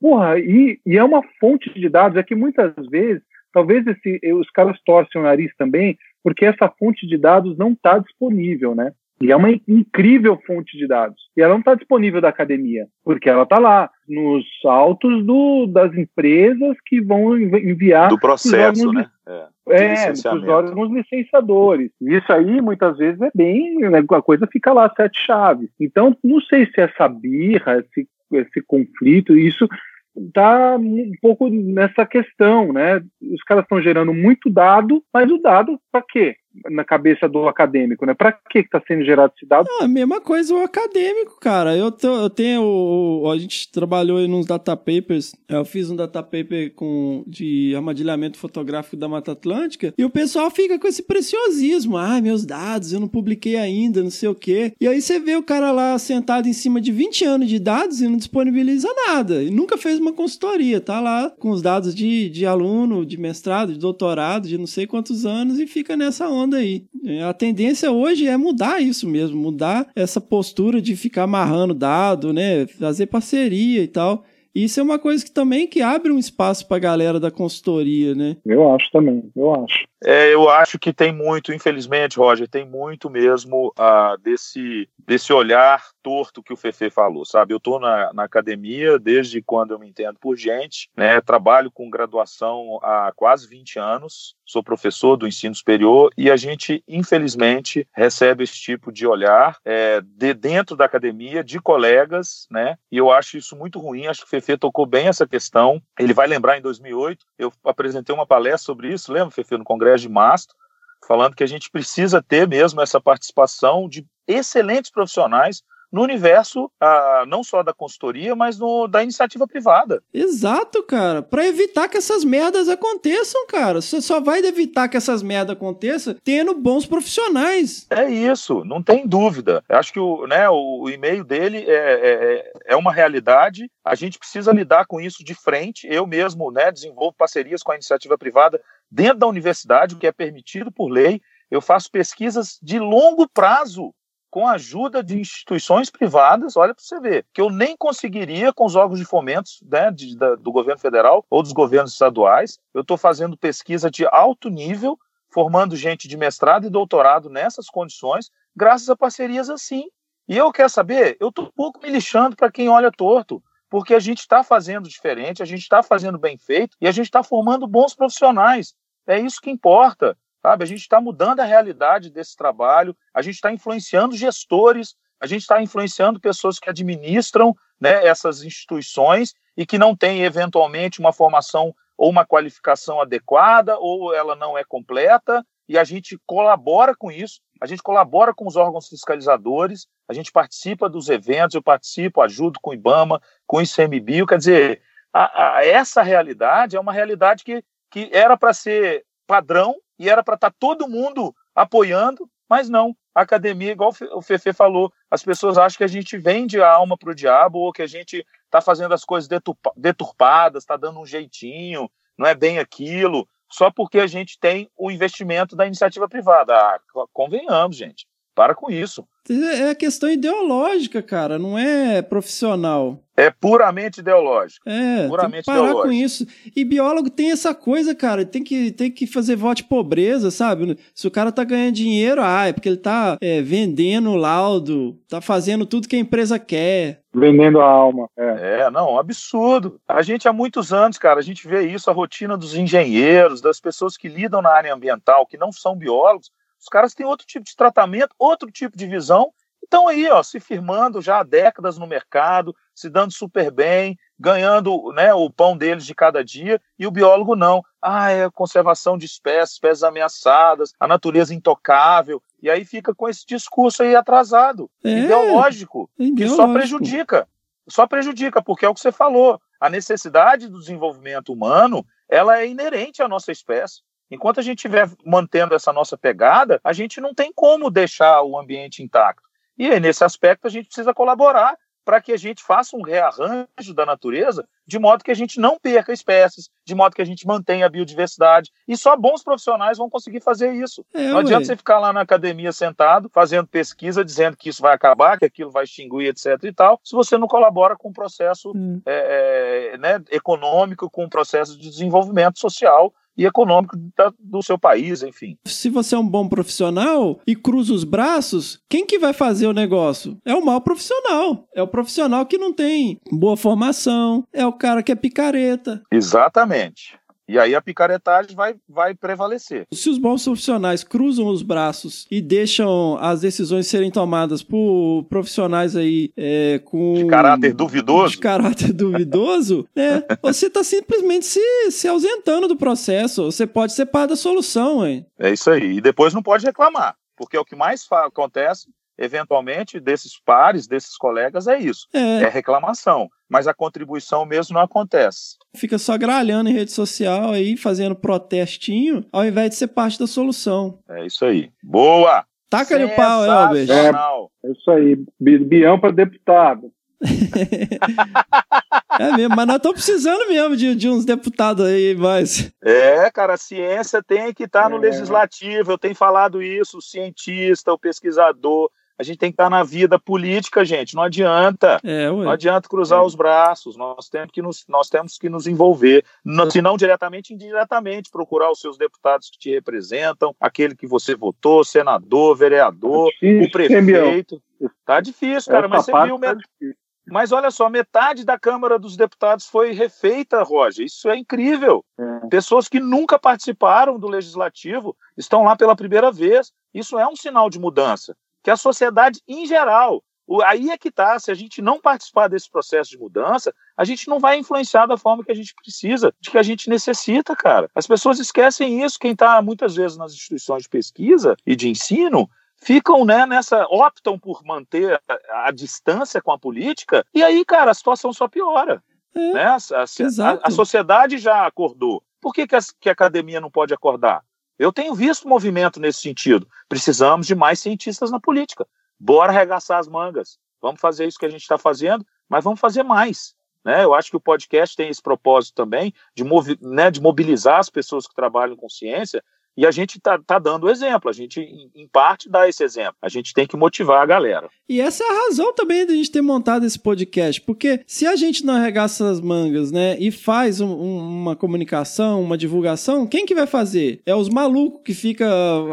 porra, e, e é uma fonte de dados, é que muitas vezes, talvez esse, os caras torcem o nariz também, porque essa fonte de dados não está disponível, né? E é uma incrível fonte de dados. E ela não está disponível da academia, porque ela está lá, nos autos do, das empresas que vão enviar. Do processo, né? É, é os órgãos licenciadores. Isso aí, muitas vezes, é bem. Né, a coisa fica lá, sete chaves. Então, não sei se essa birra, esse, esse conflito, isso está um pouco nessa questão, né? Os caras estão gerando muito dado, mas o dado para quê? Na cabeça do acadêmico, né? Para que está sendo gerado esse dado? Ah, a mesma coisa o acadêmico, cara. Eu, tô, eu tenho. A gente trabalhou aí nos data papers. Eu fiz um data paper com, de armadilhamento fotográfico da Mata Atlântica. E o pessoal fica com esse preciosismo. Ah, meus dados, eu não publiquei ainda, não sei o quê. E aí você vê o cara lá sentado em cima de 20 anos de dados e não disponibiliza nada. E nunca fez uma consultoria. Tá lá com os dados de, de aluno, de mestrado, de doutorado, de não sei quantos anos e fica nessa onda onda aí. A tendência hoje é mudar isso mesmo, mudar essa postura de ficar amarrando dado, né? Fazer parceria e tal. Isso é uma coisa que também que abre um espaço para a galera da consultoria, né? Eu acho também, eu acho. É, eu acho que tem muito, infelizmente, Roger, tem muito mesmo uh, desse, desse olhar torto que o Fefe falou, sabe? Eu estou na, na, academia desde quando eu me entendo por gente, né? Trabalho com graduação há quase 20 anos, sou professor do ensino superior e a gente, infelizmente, recebe esse tipo de olhar é, de dentro da academia, de colegas, né? E eu acho isso muito ruim, acho que o Fefe tocou bem essa questão. Ele vai lembrar em 2008, eu apresentei uma palestra sobre isso, lembra, Fefe, no Congresso de Mastro, falando que a gente precisa ter mesmo essa participação de excelentes profissionais no universo ah, não só da consultoria, mas no, da iniciativa privada. Exato, cara. Para evitar que essas merdas aconteçam, cara. Você só vai evitar que essas merdas aconteçam tendo bons profissionais. É isso, não tem dúvida. Eu acho que o, né, o, o e-mail dele é, é, é uma realidade. A gente precisa lidar com isso de frente. Eu mesmo né, desenvolvo parcerias com a iniciativa privada dentro da universidade, o que é permitido por lei. Eu faço pesquisas de longo prazo com a ajuda de instituições privadas, olha para você ver, que eu nem conseguiria com os órgãos de fomento né, de, da, do governo federal ou dos governos estaduais. Eu estou fazendo pesquisa de alto nível, formando gente de mestrado e doutorado nessas condições, graças a parcerias assim. E eu quero saber, eu estou um pouco me lixando para quem olha torto, porque a gente está fazendo diferente, a gente está fazendo bem feito e a gente está formando bons profissionais. É isso que importa. Sabe? A gente está mudando a realidade desse trabalho, a gente está influenciando gestores, a gente está influenciando pessoas que administram né, essas instituições e que não têm, eventualmente, uma formação ou uma qualificação adequada, ou ela não é completa, e a gente colabora com isso, a gente colabora com os órgãos fiscalizadores, a gente participa dos eventos, eu participo, ajudo com o IBAMA, com o ICMBio, quer dizer, a, a, essa realidade é uma realidade que, que era para ser padrão e era para estar tá todo mundo apoiando, mas não. A academia, igual o Fefe falou, as pessoas acham que a gente vende a alma para o diabo ou que a gente está fazendo as coisas deturpadas, está dando um jeitinho, não é bem aquilo, só porque a gente tem o investimento da iniciativa privada. Ah, convenhamos, gente. Para com isso. É a questão ideológica, cara, não é profissional. É puramente ideológico. É, puramente tem que parar com isso. E biólogo tem essa coisa, cara, tem que, tem que fazer voto de pobreza, sabe? Se o cara tá ganhando dinheiro, ah, é porque ele tá é, vendendo laudo, tá fazendo tudo que a empresa quer. Vendendo a alma. É. é, não, um absurdo. A gente há muitos anos, cara, a gente vê isso, a rotina dos engenheiros, das pessoas que lidam na área ambiental, que não são biólogos, os caras têm outro tipo de tratamento, outro tipo de visão. Estão aí, ó, se firmando já há décadas no mercado, se dando super bem, ganhando né, o pão deles de cada dia, e o biólogo não. Ah, é conservação de espécies, espécies ameaçadas, a natureza intocável. E aí fica com esse discurso aí atrasado, É, ideológico, que só ideológico. prejudica. Só prejudica, porque é o que você falou. A necessidade do desenvolvimento humano, ela é inerente à nossa espécie. Enquanto a gente estiver mantendo essa nossa pegada, a gente não tem como deixar o ambiente intacto. E aí, nesse aspecto, a gente precisa colaborar para que a gente faça um rearranjo da natureza, de modo que a gente não perca espécies, de modo que a gente mantenha a biodiversidade. E só bons profissionais vão conseguir fazer isso. É, não adianta ué. você ficar lá na academia sentado, fazendo pesquisa, dizendo que isso vai acabar, que aquilo vai extinguir, etc. e tal, se você não colabora com o processo Hum. é, é, né, econômico, com o processo de desenvolvimento social e econômico da- do seu país, enfim. Se você é um bom profissional e cruza os braços, quem que vai fazer o negócio? É o mau profissional. É o profissional que não tem boa formação, é o cara que é picareta. Exatamente. E aí a picaretagem vai, vai prevalecer. Se os bons profissionais cruzam os braços e deixam as decisões serem tomadas por profissionais aí é, com De caráter duvidoso, de caráter duvidoso, né? Você está simplesmente se, se ausentando do processo. Você pode ser parte da solução, hein? é isso aí. E depois não pode reclamar, porque é o que mais acontece, eventualmente, desses pares, desses colegas, é isso. É, É reclamação. Mas a contribuição mesmo não acontece. fica só gralhando em rede social aí, fazendo protestinho, ao invés de ser parte da solução. É isso aí. Boa! Taca-lhe o pau, Elber. Sensacional. É isso aí. Bi- Bião para deputado. É mesmo, mas nós estamos precisando mesmo de, de uns deputados aí, mas. É, cara, a ciência tem que estar no É. legislativo. Eu tenho falado isso, o cientista, o pesquisador. A gente tem que estar na vida política, gente. Não adianta. É, Não adianta cruzar É. os braços. Nós temos que nos, nós temos que nos envolver, se não diretamente, indiretamente, procurar os seus deputados que te representam, aquele que você votou, senador, vereador, Difícil, o hein, prefeito. Tá difícil, cara, Essa mas você viu, tá difícil. mas olha só, metade da Câmara dos Deputados foi refeita, Roger. Isso é incrível. É. Pessoas que nunca participaram do legislativo estão lá pela primeira vez. Isso é um sinal de mudança. Que a sociedade, em geral, aí é que está. Se a gente não participar desse processo de mudança, a gente não vai influenciar da forma que a gente precisa, de que a gente necessita, cara. As pessoas esquecem isso. Quem está muitas vezes nas instituições de pesquisa e de ensino ficam né, nessa, optam por manter a, a distância com a política, e aí, cara, a situação só piora. É, né? A, a- a sociedade já acordou. Por que, que, a, que a academia não pode acordar? Eu tenho visto movimento nesse sentido. Precisamos de mais cientistas na política. Bora arregaçar as mangas. Vamos fazer isso que a gente está fazendo, mas vamos fazer mais. Né? Eu acho que o podcast tem esse propósito também de, movi né, de mobilizar as pessoas que trabalham com ciência e a gente está tá dando o exemplo, a gente, em, parte, dá esse exemplo. A gente tem que motivar a galera. E essa é a razão também de a gente ter montado esse podcast, porque se a gente não arregaça as mangas, né, e faz um- um- uma comunicação, uma divulgação, quem que vai fazer? É os malucos que fica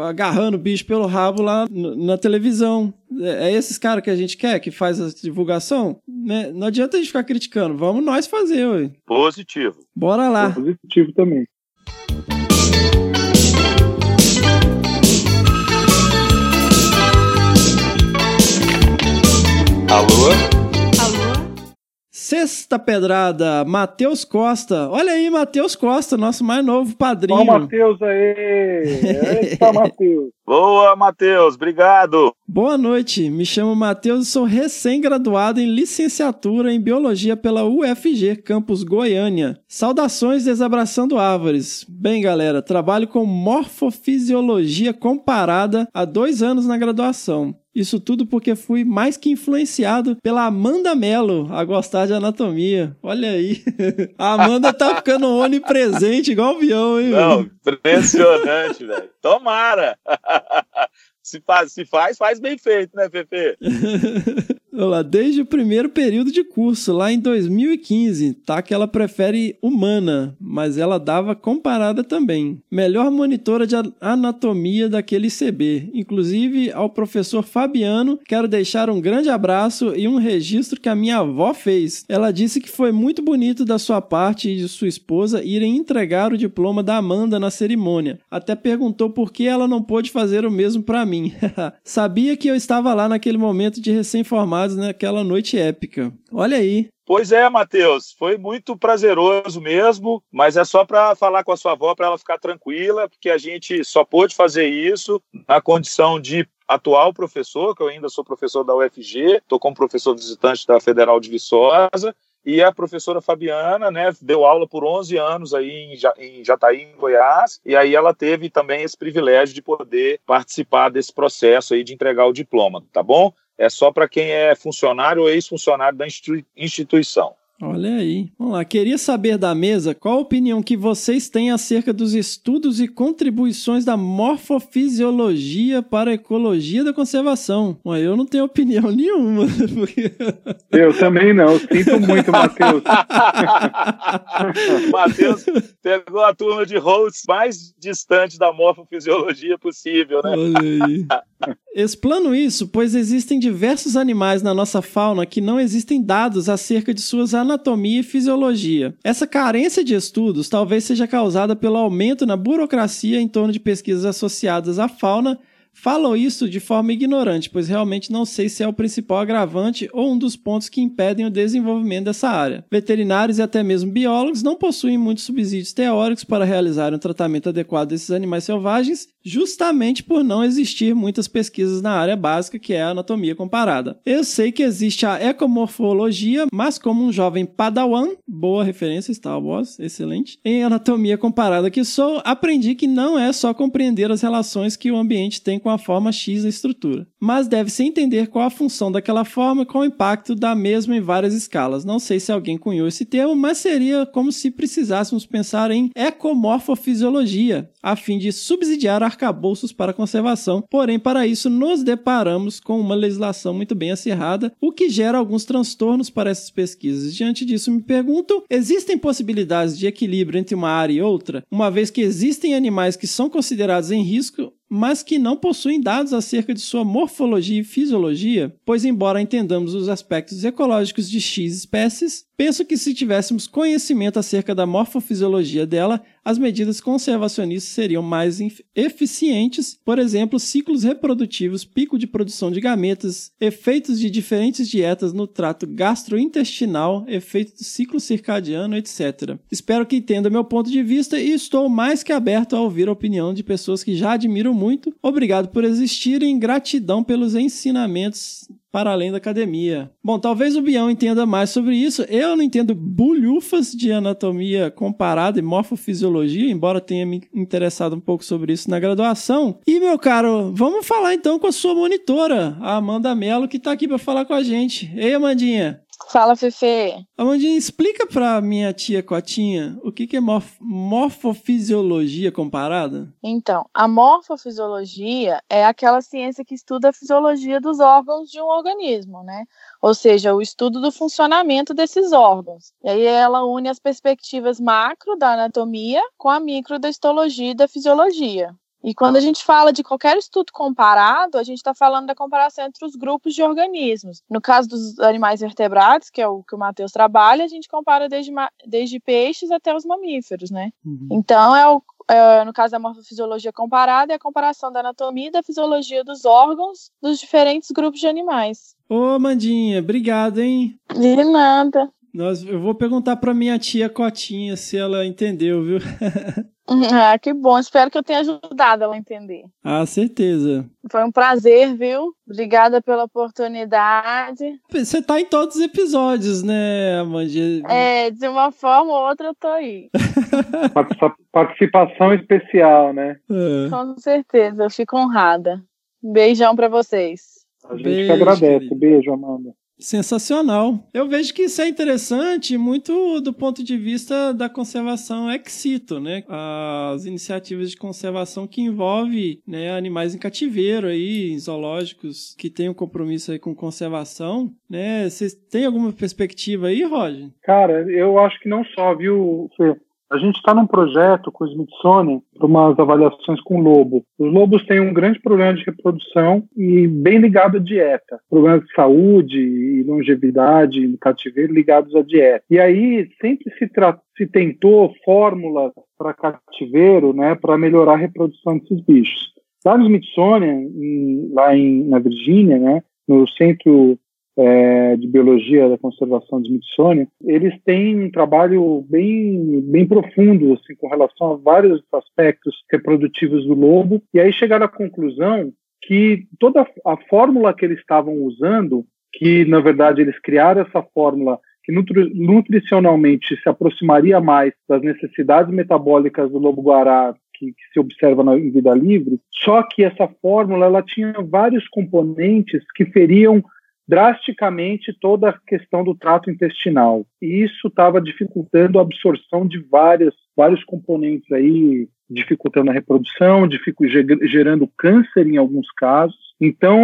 agarrando o bicho pelo rabo lá na televisão. É é esses caras que a gente quer, que faz a divulgação, né? Não adianta a gente ficar criticando, vamos nós fazer, ué. Positivo. Bora lá. Positivo também. Alô? Sexta pedrada, Matheus Costa. Olha aí, Matheus Costa, nosso mais novo padrinho. Ó o Matheus aí! Eita, Matheus! Boa, Matheus. Obrigado. Boa noite, me chamo Matheus e sou recém-graduado em licenciatura em Biologia pela UFG, campus Goiânia. Saudações desabraçando árvores. Bem, galera, trabalho com morfofisiologia comparada há dois anos na graduação. Isso tudo porque fui mais que influenciado pela Amanda Mello a gostar de anatomia. Olha aí. A Amanda tá ficando onipresente, igual o avião, hein? Não, impressionante, velho. Tomara. Se faz, se faz, faz bem feito, né, Pepe? Olha lá, desde o primeiro período de curso, lá em 2015, tá? Que ela prefere humana, mas ela dava comparada também. Melhor monitora de anatomia daquele ICB. Inclusive, ao professor Fabiano, quero deixar um grande abraço e um registro que a minha avó fez. Ela disse que foi muito bonito da sua parte e de sua esposa irem entregar o diploma da Amanda na cerimônia. Até perguntou por que ela não pôde fazer o mesmo para mim. Hein? Sabia que eu estava lá naquele momento de recém-formados, naquela noite épica. Olha aí. Pois é, Matheus, foi muito prazeroso mesmo, mas é só para falar com a sua avó para ela ficar tranquila, porque a gente só pôde fazer isso na condição de atual professor, que eu ainda sou professor da UFG, estou como professor visitante da Federal de Viçosa, e a professora Fabiana, né, deu aula por 11 anos aí em, Jataí, em Goiás, e aí ela teve também esse privilégio de poder participar desse processo aí de entregar o diploma, tá bom? É só para quem é funcionário ou ex-funcionário da instituição. Olha aí. Vamos lá. Queria saber da mesa qual a opinião que vocês têm acerca dos estudos e contribuições da morfofisiologia para a ecologia da conservação. Bom, eu não tenho opinião nenhuma. Eu também não. Sinto muito, Matheus. Matheus pegou a turma de hosts mais distante da morfofisiologia possível, né? Olha aí. Explano isso, pois existem diversos animais na nossa fauna que não existem dados acerca de suas anatomia e fisiologia. Essa carência de estudos talvez seja causada pelo aumento na burocracia em torno de pesquisas associadas à fauna Falo isso de forma ignorante, pois realmente não sei se é o principal agravante ou um dos pontos que impedem o desenvolvimento dessa área. Veterinários e até mesmo biólogos não possuem muitos subsídios teóricos para realizar um tratamento adequado desses animais selvagens, justamente por não existir muitas pesquisas na área básica, que é a anatomia comparada. Eu sei que existe a ecomorfologia, mas como um jovem padawan, boa referência Star Wars, excelente, em anatomia comparada que sou, aprendi que não é só compreender as relações que o ambiente tem com a forma X da estrutura, mas deve-se entender qual a função daquela forma e qual o impacto da mesma em várias escalas. Não sei se alguém cunhou esse termo, mas seria como se precisássemos pensar em ecomorfofisiologia, a fim de subsidiar arcabouços para conservação. Porém, para isso, nos deparamos com uma legislação muito bem acirrada, o que gera alguns transtornos para essas pesquisas. Diante disso, me pergunto: existem possibilidades de equilíbrio entre uma área e outra, uma vez que existem animais que são considerados em risco mas que não possuem dados acerca de sua morfologia e fisiologia, pois, embora entendamos os aspectos ecológicos de X espécies, penso que se tivéssemos conhecimento acerca da morfofisiologia dela, as medidas conservacionistas seriam mais eficientes, por exemplo, ciclos reprodutivos, pico de produção de gametas, efeitos de diferentes dietas no trato gastrointestinal, efeito do ciclo circadiano, etc. Espero que entenda meu ponto de vista e estou mais que aberto a ouvir a opinião de pessoas que já admiro muito. Obrigado por existirem, gratidão pelos ensinamentos para além da academia. Bom, talvez o Bião entenda mais sobre isso. Eu não entendo bulhufas de anatomia comparada e morfofisiologia, embora tenha me interessado um pouco sobre isso na graduação. E, meu caro, vamos falar então com a sua monitora, a Amanda Mello, que está aqui para falar com a gente. Ei, Amandinha. Fala, Fefe. Amandinha, explica pra minha tia Cotinha o que, que é morf morfofisiologia comparada. Então, a morfofisiologia é aquela ciência que estuda a fisiologia dos órgãos de um organismo, né? Ou seja, o estudo do funcionamento desses órgãos. E aí ela une as perspectivas macro da anatomia com a micro da histologia e da fisiologia. E quando a gente fala de qualquer estudo comparado, a gente está falando da comparação entre os grupos de organismos. No caso dos animais vertebrados, que é o que o Matheus trabalha, a gente compara desde, desde peixes até os mamíferos, né? Uhum. Então, é, o, é no caso da morfofisiologia comparada, é a comparação da anatomia e da fisiologia dos órgãos dos diferentes grupos de animais. Ô, Mandinha, obrigado, hein? De nada. Nós, eu vou perguntar para minha tia Cotinha se ela entendeu, viu? Ah, que bom. Espero que eu tenha ajudado ela a entender. Ah, certeza. Foi um prazer, viu? Obrigada pela oportunidade. Você tá em todos os episódios, né, Amandinha? É, de uma forma ou outra eu tô aí. Participação especial, né? É. Com certeza, eu fico honrada. Beijão para vocês. A gente Beijo, que agradece. Querido. Beijo, Amanda. Sensacional. Eu vejo que isso é interessante muito do ponto de vista da conservação ex situ, né? As iniciativas de conservação que envolvem né, animais em cativeiro aí, em zoológicos que têm um compromisso aí com conservação, né? Vocês têm alguma perspectiva aí, Roger? Cara, eu acho que não só, viu? A gente está num projeto com o Smithsonian para umas avaliações com lobo. Os lobos têm um grande problema de reprodução e bem ligado à dieta. Problemas de saúde e longevidade no cativeiro ligados à dieta. E aí sempre se, se tentou fórmulas para cativeiro, né, para melhorar a reprodução desses bichos. Lá no Smithsonian, em, lá em, na Virgínia, né, no Centro é, de Biologia da Conservação de Smithsonian, eles têm um trabalho bem, bem profundo assim, com relação a vários aspectos reprodutivos do lobo, e aí chegaram à conclusão que toda a fórmula que eles estavam usando, que na verdade eles criaram essa fórmula que nutri nutricionalmente se aproximaria mais das necessidades metabólicas do lobo-guará que, que, se observa na, vida livre, só que essa fórmula ela tinha vários componentes que feriam drasticamente toda a questão do trato intestinal. E isso estava dificultando a absorção de várias, vários componentes aí, dificultando a reprodução, gerando câncer em alguns casos. Então,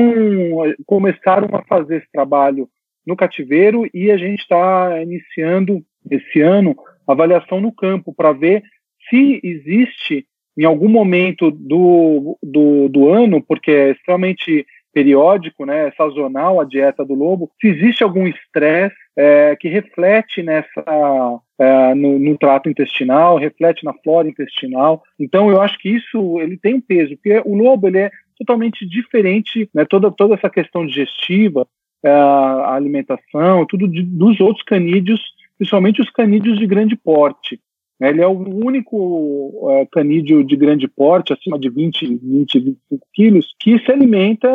começaram a fazer esse trabalho no cativeiro e a gente está iniciando esse ano avaliação no campo para ver se existe em algum momento do, do, do ano, porque é extremamente periódico, né, sazonal a dieta do lobo, se existe algum estresse é, que reflete nessa é, no, no, trato intestinal, reflete na flora intestinal. Então eu acho que isso ele tem um peso, porque o lobo ele é totalmente diferente, né, toda toda essa questão digestiva, é, a alimentação, tudo de, dos outros canídeos, principalmente os canídeos de grande porte. Ele é o único é, canídeo de grande porte, acima de 20, 20, 25 quilos, que se alimenta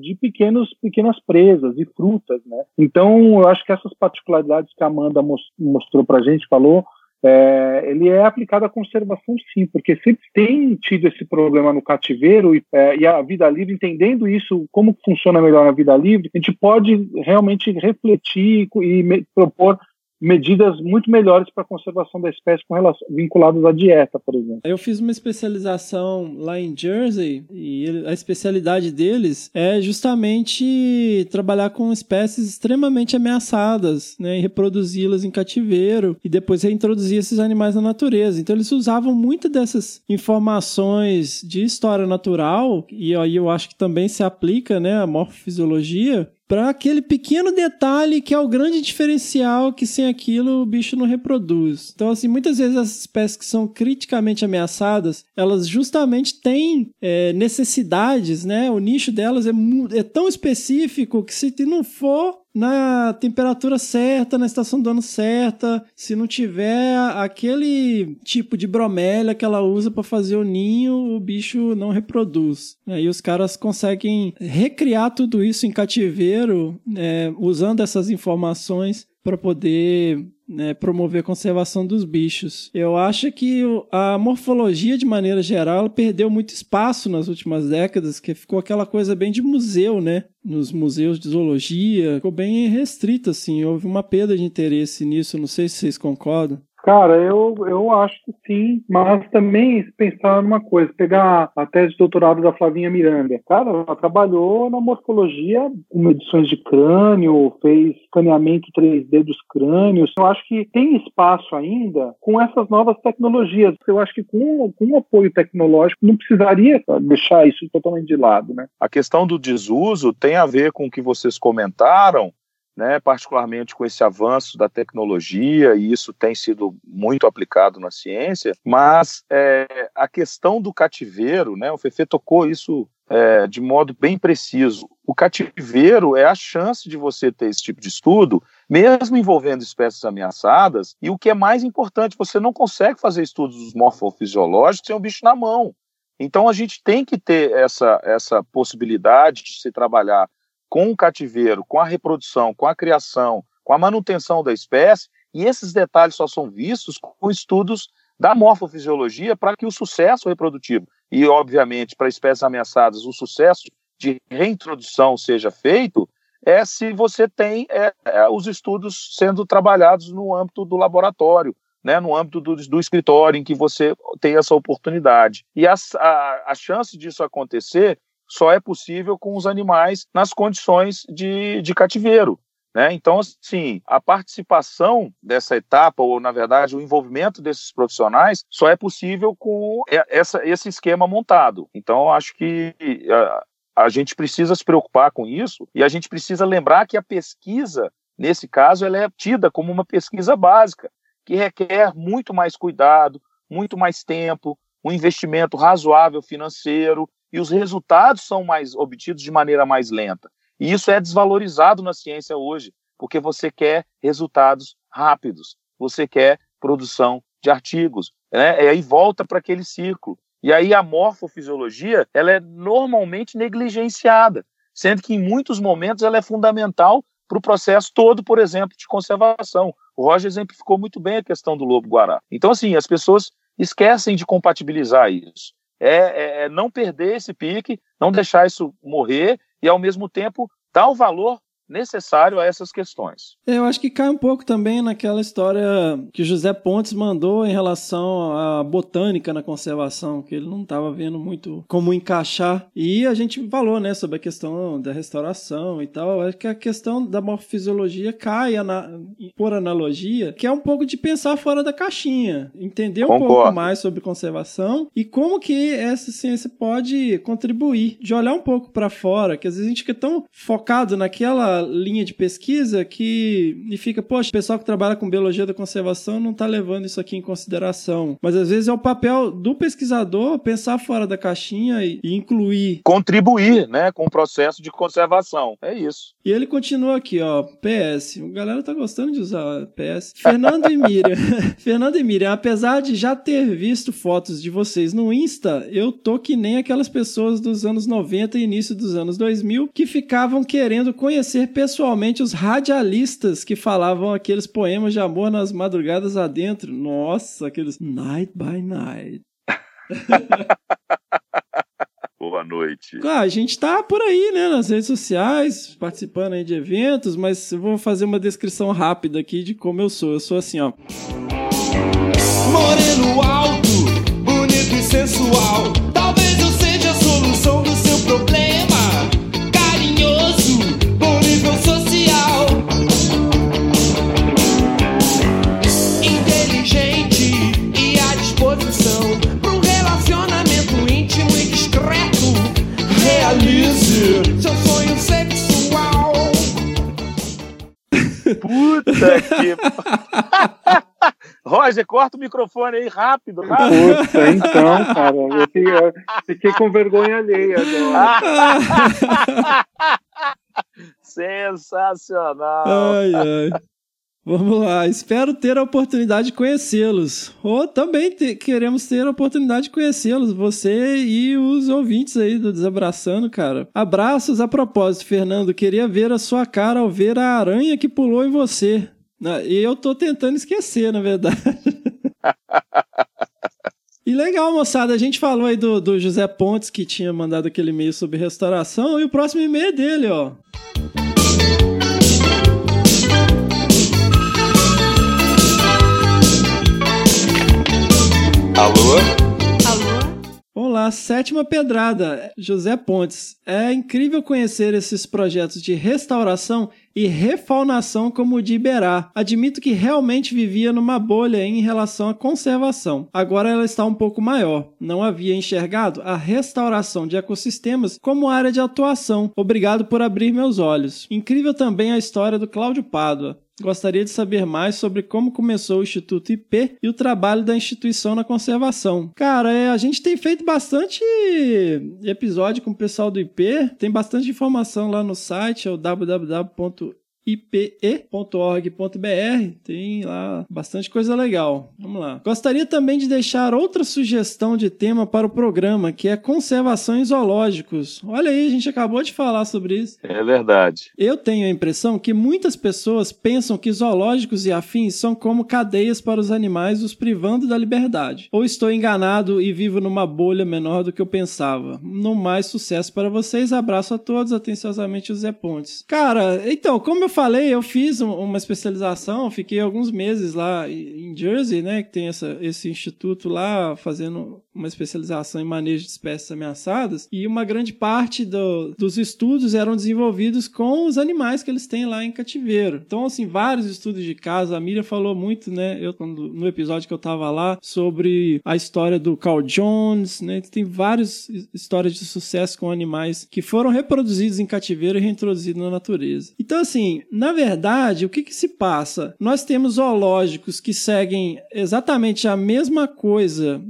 de pequenos, pequenas presas e frutas. Né? Então, eu acho que essas particularidades que a Amanda mostrou para a gente, falou, é, ele é aplicado à conservação sim, porque se tem tido esse problema no cativeiro e, é, e, a vida livre, entendendo isso, como funciona melhor a vida livre, a gente pode realmente refletir e me, propor medidas muito melhores para a conservação da espécie com relação, vinculadas à dieta, por exemplo. Eu fiz uma especialização lá em Jersey e a especialidade deles é justamente trabalhar com espécies extremamente ameaçadas, né, reproduzi-las em cativeiro e depois reintroduzir esses animais na natureza. Então eles usavam muito dessas informações de história natural e aí eu acho que também se aplica, né, a morfofisiologia para aquele pequeno detalhe que é o grande diferencial que sem aquilo o bicho não reproduz. Então, assim, muitas vezes as espécies que são criticamente ameaçadas, elas justamente têm é, necessidades, né? O nicho delas é, é tão específico que se não for na temperatura certa, na estação do ano certa, se não tiver aquele tipo de bromélia que ela usa para fazer o ninho, o bicho não reproduz. Aí os caras conseguem recriar tudo isso em cativeiro, é, usando essas informações para poder né, promover a conservação dos bichos. Eu acho que a morfologia, de maneira geral, perdeu muito espaço nas últimas décadas, que ficou aquela coisa bem de museu, né? Nos museus de zoologia, ficou bem restrito, assim. Houve uma perda de interesse nisso, não sei se vocês concordam. Cara, eu, eu acho que sim, mas também pensar numa coisa, pegar a tese de doutorado da Flavinha Miranda. Cara, ela trabalhou na morfologia com medições de crânio, fez escaneamento 3D dos crânios. Eu acho que tem espaço ainda com essas novas tecnologias. Eu acho que com, com o apoio tecnológico não precisaria deixar isso totalmente de lado, né? A questão do desuso tem a ver com o que vocês comentaram né, particularmente com esse avanço da tecnologia, e isso tem sido muito aplicado na ciência, mas é, a questão do cativeiro, né, o Fefe tocou isso é, de modo bem preciso. O cativeiro é a chance de você ter esse tipo de estudo, mesmo envolvendo espécies ameaçadas, e o que é mais importante, você não consegue fazer estudos morfofisiológicos sem o bicho na mão. Então a gente tem que ter essa, essa possibilidade de se trabalhar com o cativeiro, com a reprodução, com a criação, com a manutenção da espécie, e esses detalhes só são vistos com estudos da morfofisiologia para que o sucesso reprodutivo e, obviamente, para espécies ameaçadas, o sucesso de reintrodução seja feito, é se você tem é, é, os estudos sendo trabalhados no âmbito do laboratório, né, no âmbito do, do escritório, em que você tem essa oportunidade. E a, a, a chance disso acontecer só é possível com os animais nas condições de, de cativeiro. Né? Então, assim, a participação dessa etapa, ou na verdade o envolvimento desses profissionais, só é possível com essa, esse esquema montado. Então, acho que a, a gente precisa se preocupar com isso e a gente precisa lembrar que a pesquisa, nesse caso, ela é tida como uma pesquisa básica, que requer muito mais cuidado, muito mais tempo, um investimento razoável financeiro e os resultados são mais obtidos de maneira mais lenta. E isso é desvalorizado na ciência hoje, porque você quer resultados rápidos, você quer produção de artigos, né? E aí volta para aquele círculo. E aí a morfofisiologia, ela é normalmente negligenciada, sendo que em muitos momentos ela é fundamental para o processo todo, por exemplo, de conservação. O Roger exemplificou muito bem a questão do lobo-guará. Então, assim, as pessoas esquecem de compatibilizar isso. É, é, é, não perder esse pique, não deixar isso morrer e, ao mesmo tempo, dar o valor necessário a essas questões. É, eu acho que cai um pouco também naquela história que José Pontes mandou em relação à botânica na conservação, que ele não estava vendo muito como encaixar. E a gente falou, né, sobre a questão da restauração e tal. Acho que a questão da morfofisiologia cai por analogia, que é um pouco de pensar fora da caixinha, entender um Concordo. pouco mais sobre conservação e como que essa ciência pode contribuir, de olhar um pouco para fora, que às vezes a gente fica tão focado naquela linha de pesquisa que e fica, poxa, o pessoal que trabalha com biologia da conservação não está levando isso aqui em consideração. Mas às vezes é o papel do pesquisador pensar fora da caixinha e, e incluir. Contribuir, né, com o processo de conservação. É isso. E ele continua aqui, ó, PS. A galera tá gostando de usar PS. Fernando e Miriam. Fernando e Miriam, apesar de já ter visto fotos de vocês no Insta, eu tô que nem aquelas pessoas dos anos 90 e início dos anos 2000 que ficavam querendo conhecer pessoalmente os radialistas que falavam aqueles poemas de amor nas madrugadas adentro. Nossa, aqueles Night by Night. Boa noite. Ah, a gente tá por aí, né, nas redes sociais, participando aí de eventos, mas eu vou fazer uma descrição rápida aqui de como eu sou. Eu sou assim, ó. Moreno alto, bonito e sensual. Puta que. Roger, corta o microfone aí rápido, rápido. Puta, então, cara, eu fiquei, eu fiquei com vergonha alheia agora. Sensacional. Ai, ai. Vamos lá, espero ter a oportunidade de conhecê-los. Ou também te, queremos ter a oportunidade de conhecê-los, você e os ouvintes aí do Desabraçando, cara. Abraços a propósito, Fernando. Queria ver a sua cara ao ver a aranha que pulou em você. E eu tô tentando esquecer, na verdade. E legal, moçada, a gente falou aí do, do José Pontes que tinha mandado aquele e-mail sobre restauração e o próximo e-mail é dele, ó. Alô? Alô? Olá, sétima pedrada, José Pontes. É incrível conhecer esses projetos de restauração e refaunação como o de Iberá. Admito que realmente vivia numa bolha em relação à conservação. Agora ela está um pouco maior. Não havia enxergado a restauração de ecossistemas como área de atuação. Obrigado por abrir meus olhos. Incrível também a história do Cláudio Pádua. Gostaria de saber mais sobre como começou o Instituto IP e o trabalho da instituição na conservação. Cara, é, a gente tem feito bastante episódio com o pessoal do IP, tem bastante informação lá no site, é o www ipe.org.br. Tem lá bastante coisa legal. Vamos lá. Gostaria também de deixar outra sugestão de tema para o programa, que é conservação em zoológicos. Olha aí, a gente acabou de falar sobre isso. É verdade. Eu tenho a impressão que muitas pessoas pensam que zoológicos e afins são como cadeias para os animais, os privando da liberdade. Ou estou enganado e vivo numa bolha menor do que eu pensava. No mais, sucesso para vocês. Abraço a todos. Atenciosamente, José Pontes. Cara, então, como eu falei, eu fiz uma especialização, fiquei alguns meses lá em Jersey, né, que tem essa, esse instituto lá fazendo uma especialização em manejo de espécies ameaçadas, e uma grande parte do, dos estudos eram desenvolvidos com os animais que eles têm lá em cativeiro. Então, assim, vários estudos de caso, a Miriam falou muito, né, eu, no episódio que eu tava lá, sobre a história do Carl Jones, né, tem várias histórias de sucesso com animais que foram reproduzidos em cativeiro e reintroduzidos na natureza. Então, assim, na verdade, o que, que se passa? Nós temos zoológicos que seguem exatamente a mesma coisa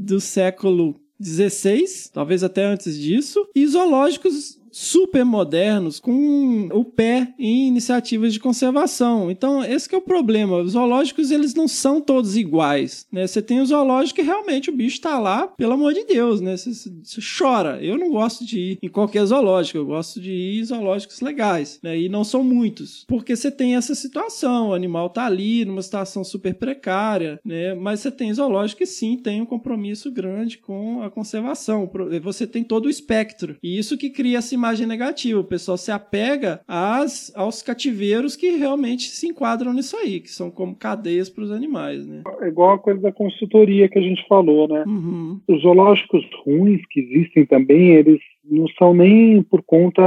do século XVI, talvez até antes disso, e zoológicos super modernos com o pé em iniciativas de conservação. Então, esse é o problema. Os zoológicos, eles não são todos iguais, né? Você tem o zoológico que realmente o bicho está lá, pelo amor de Deus, né? Você, você, chora. Eu não gosto de ir em qualquer zoológico, eu gosto de ir em zoológicos legais, né? E não são muitos, porque você tem essa situação, o animal tá ali numa situação super precária, né? Mas você tem zoológico que sim, tem um compromisso grande com a conservação. Você tem todo o espectro. E isso que cria essa imagem negativa. O pessoal se apega às, aos cativeiros que realmente se enquadram nisso aí, que são como cadeias para os animais, né? É igual a coisa da consultoria que a gente falou, né? Uhum. Os zoológicos ruins que existem também, eles não são nem por conta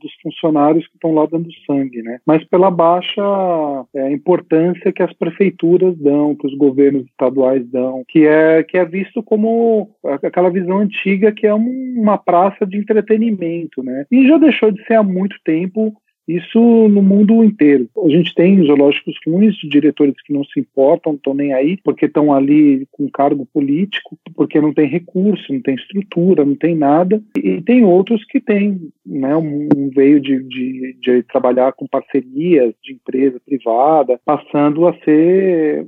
dos funcionários que estão lá dando sangue, né? Mas pela baixa é, importância que as prefeituras dão, que os governos estaduais dão, que é que é visto como aquela visão antiga que é uma praça de entretenimento, né? E já deixou de ser há muito tempo isso no mundo inteiro. A gente tem zoológicos ruins, diretores que não se importam, estão nem aí, porque estão ali com cargo político, porque não tem recurso, não tem estrutura, não tem nada. E tem outros que têm né, um, um veio de, de, de trabalhar com parcerias de empresa privada, passando a ser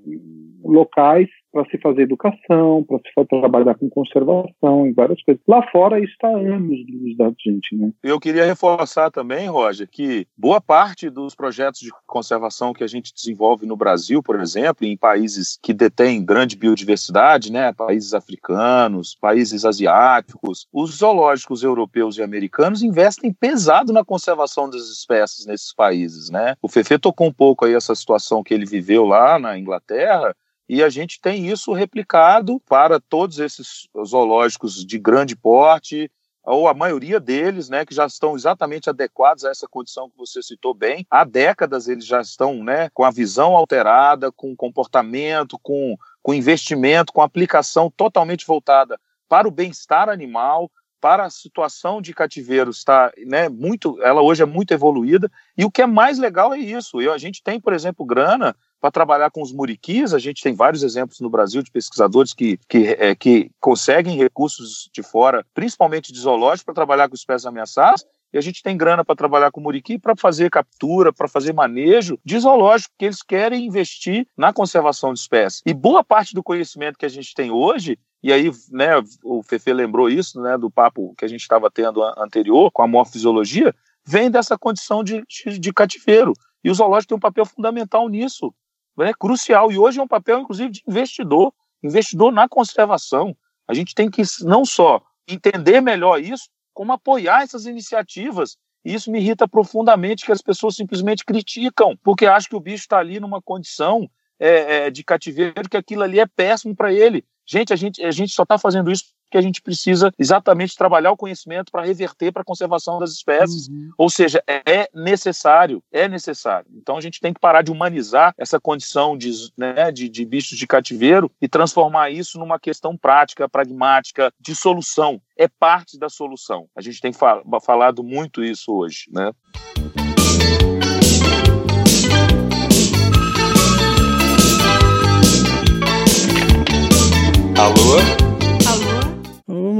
locais para se fazer educação, para se trabalhar com conservação e várias coisas. Lá fora isso está anos luz da gente, né? Eu queria reforçar também, Roger, que boa parte dos projetos de conservação que a gente desenvolve no Brasil, por exemplo, em países que detêm grande biodiversidade, né, países africanos, países asiáticos, os zoológicos europeus e americanos investem pesado na conservação das espécies nesses países, né? O Fefe tocou um pouco aí essa situação que ele viveu lá na Inglaterra, e a gente tem isso replicado para todos esses zoológicos de grande porte, ou a maioria deles, né, que já estão exatamente adequados a essa condição que você citou bem. Há décadas eles já estão, né, com a visão alterada, com comportamento, com, com investimento, com aplicação totalmente voltada para o bem-estar animal, para a situação de cativeiro está, né, muito, ela hoje é muito evoluída. E o que é mais legal é isso. Eu, a gente tem, por exemplo, grana para trabalhar com os muriquis. A gente tem vários exemplos no Brasil de pesquisadores que, que, é, que conseguem recursos de fora, principalmente de zoológico, para trabalhar com espécies ameaçadas e a gente tem grana para trabalhar com muriqui, para fazer captura, para fazer manejo de zoológico, que eles querem investir na conservação de espécies. E boa parte do conhecimento que a gente tem hoje, e aí, né, o Fefe lembrou isso, né, do papo que a gente estava tendo anterior com a morfisiologia, vem dessa condição de, de, de cativeiro. E o zoológico tem um papel fundamental nisso é crucial. E hoje é um papel, inclusive, de investidor, investidor na conservação. A gente tem que não só entender melhor isso, como apoiar essas iniciativas. E isso me irrita profundamente que as pessoas simplesmente criticam, porque acham que o bicho está ali numa condição é, é, de cativeiro, que aquilo ali é péssimo para ele. Gente, a gente, a gente só está fazendo isso que a gente precisa exatamente trabalhar o conhecimento para reverter para a conservação das espécies. Uhum. Ou seja, é necessário, é necessário. Então a gente tem que parar de humanizar essa condição de, né, de, de bichos de cativeiro e transformar isso numa questão prática, pragmática, de solução. É parte da solução. A gente tem fal falado muito isso hoje, né? Alô?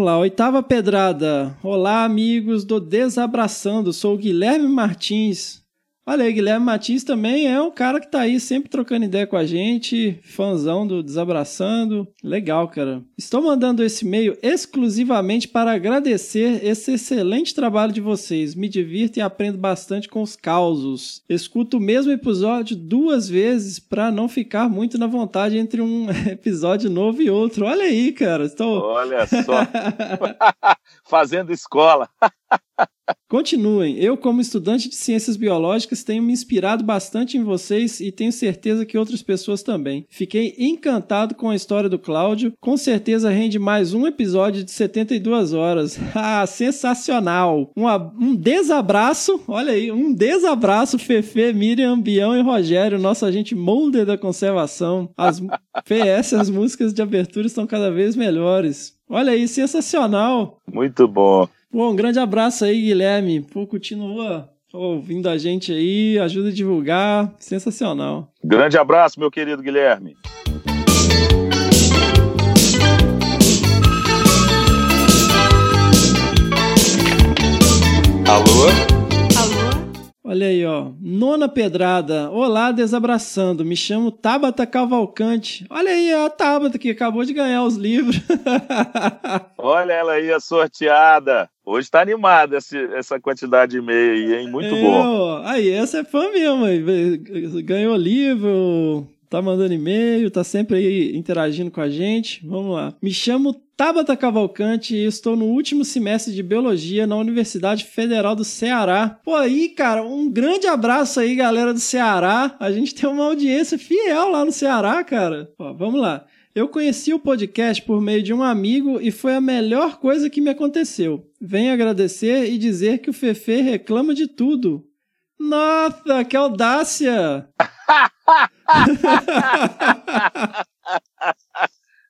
Vamos lá, oitava pedrada. Olá, amigos do Desabraçando. Sou Guilherme Martins. Olha aí, Guilherme Martins também é um cara que tá aí sempre trocando ideia com a gente, fãzão do Desabraçando. Legal, cara. Estou mandando esse e-mail exclusivamente para agradecer esse excelente trabalho de vocês. Me divirto e aprendo bastante com os causos. Escuto o mesmo episódio duas vezes para não ficar muito na vontade entre um episódio novo e outro. Olha aí, cara. Estou... Olha só. Fazendo escola. Continuem. Eu, como estudante de ciências biológicas, tenho me inspirado bastante em vocês e tenho certeza que outras pessoas também. Fiquei encantado com a história do Cláudio. Com certeza rende mais um episódio de 72 horas. Ah, sensacional! Um, um desabraço, olha aí, um desabraço, Fefe, Miriam, Bião e Rogério, nosso agente molder da conservação. As PS, as músicas de abertura estão cada vez melhores. Olha aí, sensacional! Muito bom. Bom, um grande abraço aí, Guilherme. Pô, continua ouvindo a gente aí, ajuda a divulgar, sensacional. Grande abraço, meu querido Guilherme. Alô? Alô? Olha aí, ó. Nona Pedrada. Olá, desabraçando. Me chamo Tabata Cavalcante. Olha aí a Tabata que acabou de ganhar os livros. Olha ela aí, a sorteada. Hoje tá animada essa quantidade de e-mail aí, hein? Muito É, bom. Aí, essa é fã mesmo. Ganhou livro, tá mandando e-mail, tá sempre aí interagindo com a gente. Vamos lá. Me chamo Tabata Cavalcante e estou no último semestre de Biologia na Universidade Federal do Ceará. Pô, aí, cara, um grande abraço aí, galera do Ceará. A gente tem uma audiência fiel lá no Ceará, cara. Ó, vamos lá. Eu conheci o podcast por meio de um amigo e foi a melhor coisa que me aconteceu. Venho agradecer e dizer que o Fefe reclama de tudo. Nossa, que audácia!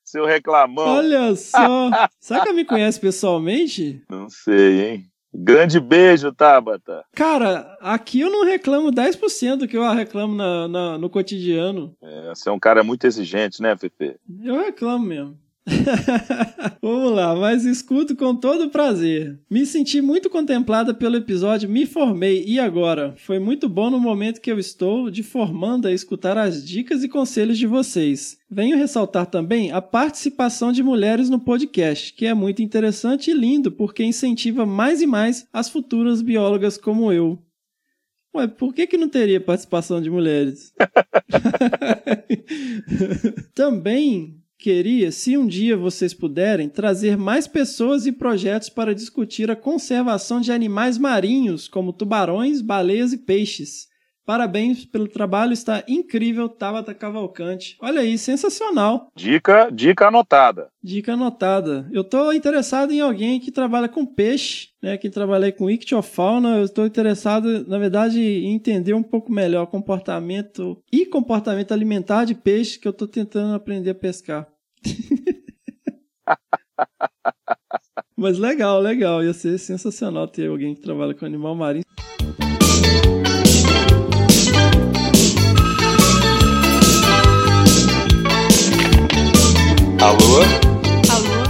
Seu reclamão. Olha só! Será que me conhece pessoalmente? Não sei, hein? Grande beijo, Tabata. Cara, aqui eu não reclamo 10% do que eu reclamo na- na- no cotidiano. É, você é um cara muito exigente, né, Fefe? Eu reclamo mesmo. Vamos lá, mas escuto com todo prazer. Me senti muito contemplada pelo episódio Me Formei e agora. Foi muito bom no momento que eu estou de formando a escutar as dicas e conselhos de vocês. Venho ressaltar também a participação de mulheres no podcast, que é muito interessante e lindo porque incentiva mais e mais as futuras biólogas como eu. Ué, por que, que não teria participação de mulheres? Também queria, se um dia vocês puderem, trazer mais pessoas e projetos para discutir a conservação de animais marinhos, como tubarões, baleias e peixes. Parabéns pelo trabalho, está incrível, Tabata Cavalcante. Olha aí, sensacional. Dica, dica anotada. Dica anotada. Eu estou interessado em alguém que trabalha com peixe, né? Que trabalhei com ictiofauna. Eu estou interessado, na verdade, em entender um pouco melhor o comportamento e comportamento alimentar de peixe que eu estou tentando aprender a pescar. Mas legal, legal. Ia ser sensacional ter alguém que trabalha com animal marinho. Alô? Alô?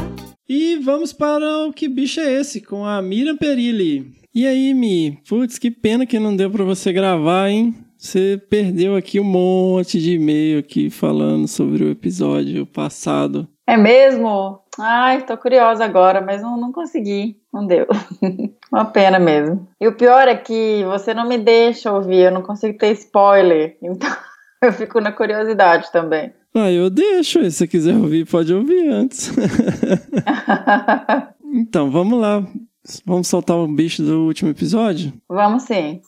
E vamos para o Que Bicho é Esse? Com a Miriam Perilli. E aí, Mi? Putz, que pena que não deu para você gravar, hein? Você perdeu aqui um monte de e-mail aqui falando sobre o episódio passado. É mesmo? Ai, tô curiosa agora, mas não, não consegui. Não deu. Uma pena mesmo. E o pior é que você não me deixa ouvir, eu não consigo ter spoiler. Então eu fico na curiosidade também. Ah, eu deixo. Se você quiser ouvir, pode ouvir antes. então, vamos lá. Vamos soltar o bicho do último episódio? Vamos sim.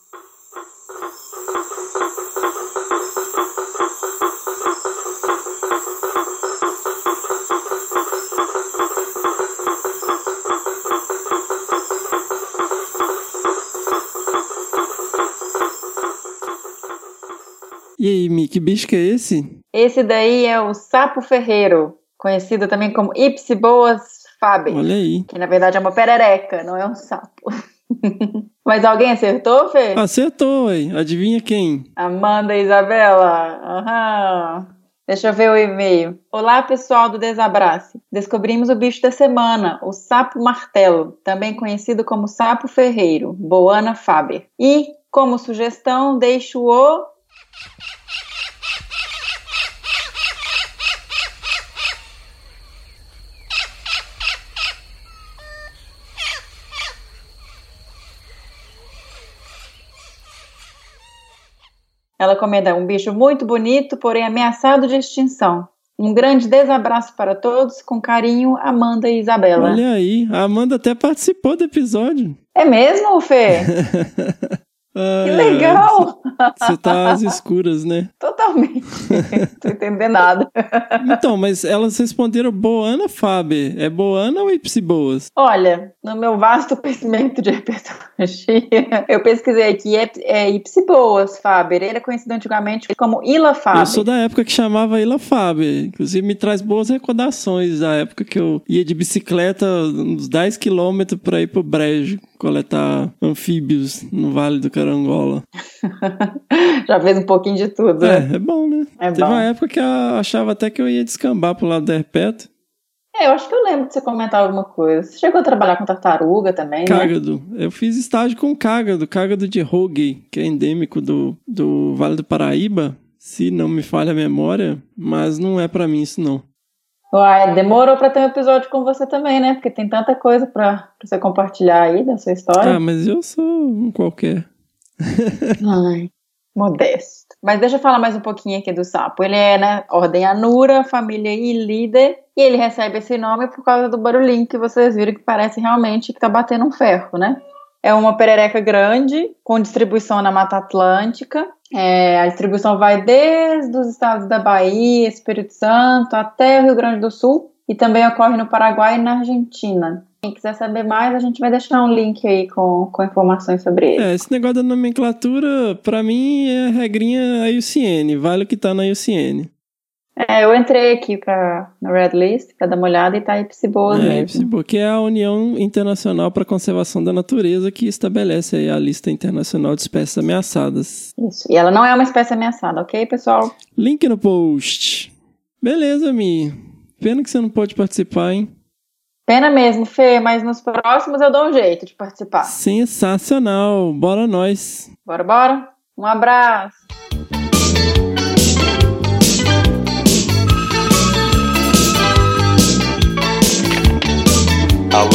E aí, Mi, que bicho que é esse? Esse daí é o sapo ferreiro, conhecido também como Ipsiboas faber. Olha aí. Que na verdade é uma perereca, não é um sapo. Mas alguém acertou, Fê? Acertou, hein? Adivinha quem? Amanda Isabela. Aham. Deixa eu ver o e-mail. Olá, pessoal do Desabrace. Descobrimos o bicho da semana, o sapo martelo, também conhecido como sapo ferreiro, Boana faber. E, como sugestão, deixo o Ela comenta um bicho muito bonito, porém ameaçado de extinção. Um grande desabraço para todos, com carinho, Amanda e Isabela. Olha aí, a Amanda até participou do episódio. É mesmo, Fê? Que legal! Você tá às escuras, né? Totalmente. Não tô entendendo nada. Então, mas elas responderam Boana Faber. É Boana ou Ipsiboas? Olha, no meu vasto conhecimento de herpetologia, eu pesquisei aqui, é, é Ipsiboas Faber. Ele é conhecido antigamente como Ila Faber. Eu sou da época que chamava Ila Faber. Inclusive, me traz boas recordações da época que eu ia de bicicleta uns 10 quilômetros pra ir pro Brejo coletar anfíbios no Vale do Carangola. Já fez um pouquinho de tudo. É, né? é bom, né? É Teve bom. uma época que eu achava até que eu ia descambar pro lado do herpeto. É, eu acho que eu lembro de você comentar alguma coisa. Você chegou a trabalhar com tartaruga também, né? Cágado. Eu fiz estágio com cágado, cágado de Rogue, que é endêmico do, do Vale do Paraíba, se não me falha a memória, mas não é pra mim isso não. Uai, demorou pra ter um episódio com você também, né? Porque tem tanta coisa pra você compartilhar aí da sua história. Ah, mas eu sou um qualquer. Ai, modesto. Mas deixa eu falar mais um pouquinho aqui do sapo. Ele é, né, ordem Anura, família líder, e ele recebe esse nome por causa do barulhinho que vocês viram que parece realmente que tá batendo um ferro, né? É uma perereca grande, com distribuição na Mata Atlântica. É, a distribuição vai desde os estados da Bahia, Espírito Santo, até o Rio Grande do Sul, e também ocorre no Paraguai e na Argentina. Quem quiser saber mais, a gente vai deixar um link aí com, com informações sobre ele. É, esse negócio da nomenclatura, pra mim, é regrinha IUCN, vale o que tá na IUCN. É, eu entrei aqui pra, no Red List pra dar uma olhada e tá IPSIBOAS É, mesmo. IPSIBO, que é a União Internacional para a Conservação da Natureza, que estabelece aí a lista internacional de espécies ameaçadas. Isso. E ela não é uma espécie ameaçada, ok, pessoal? Link no post. Beleza, Mi. Pena que você não pode participar, hein? Pena mesmo, Fê, mas nos próximos eu dou um jeito de participar. Sensacional. Bora nós. Bora, bora? Um abraço. Alô?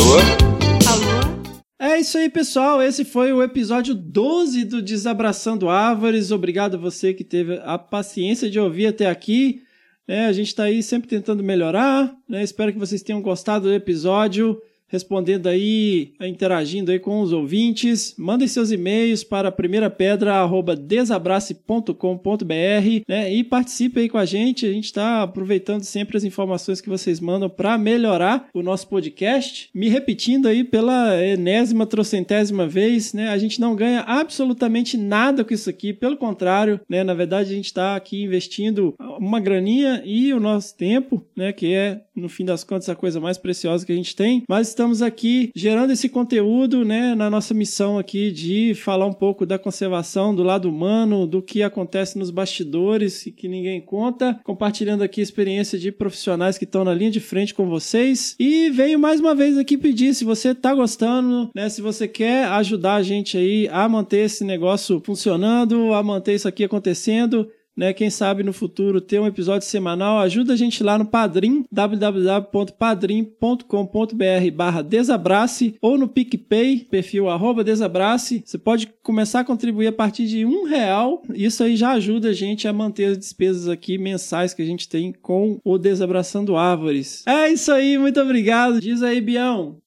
Alô? É isso aí, pessoal. Esse foi o episódio 12 do Desabraçando Árvores. Obrigado a você que teve a paciência de ouvir até aqui. É, a gente está aí sempre tentando melhorar. né? Espero que vocês tenham gostado do episódio. Respondendo aí, interagindo aí com os ouvintes. Mandem seus e-mails para primeirapedra.desabrace.com.br né? e participe aí com a gente. A gente está aproveitando sempre as informações que vocês mandam para melhorar o nosso podcast. Me repetindo aí pela enésima, trocentésima vez, né? A gente não ganha absolutamente nada com isso aqui. Pelo contrário, né? Na verdade, a gente está aqui investindo uma graninha e o nosso tempo, né? Que é, no fim das contas, a coisa mais preciosa que a gente tem. Mas estamos aqui gerando esse conteúdo, né? Na nossa missão aqui de falar um pouco da conservação, do lado humano, do que acontece nos bastidores e que ninguém conta. Compartilhando aqui a experiência de profissionais que estão na linha de frente com vocês. E venho mais uma vez aqui pedir, se você tá gostando, né? Se você quer ajudar a gente aí a manter esse negócio funcionando, a manter isso aqui acontecendo, né? Quem sabe no futuro ter um episódio semanal, ajuda a gente lá no Padrim, www.padrim.com.br barra Desabrace ou no PicPay, perfil arroba Desabrace. Você pode começar a contribuir a partir de um real. Isso aí já ajuda a gente a manter as despesas aqui mensais que a gente tem com o Desabraçando Árvores. É isso aí, muito obrigado. Diz aí, Bião.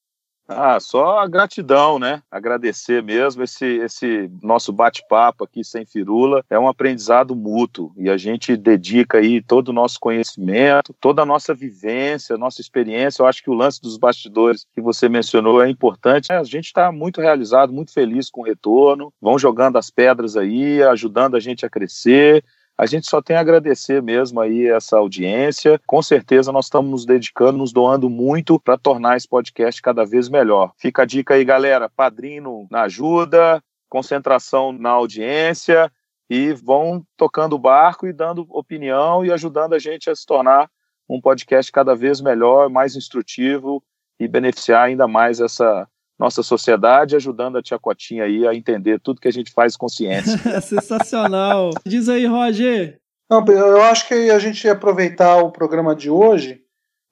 Ah, só a gratidão, né? Agradecer mesmo esse, esse nosso bate-papo aqui sem firula. É um aprendizado mútuo e a gente dedica aí todo o nosso conhecimento, toda a nossa vivência, nossa experiência. Eu acho que o lance dos bastidores que você mencionou é importante. A gente está muito realizado, muito feliz com o retorno. Vão jogando as pedras aí, ajudando a gente a crescer. A gente só tem a agradecer mesmo aí essa audiência. Com certeza nós estamos nos dedicando, nos doando muito para tornar esse podcast cada vez melhor. Fica a dica aí, galera. Padrino na ajuda, concentração na audiência e vão tocando o barco e dando opinião e ajudando a gente a se tornar um podcast cada vez melhor, mais instrutivo e beneficiar ainda mais essa nossa sociedade, ajudando a Tia Cotinha aí a entender tudo que a gente faz com ciência. Sensacional. Diz aí, Roger. Não, eu acho que a gente ia aproveitar o programa de hoje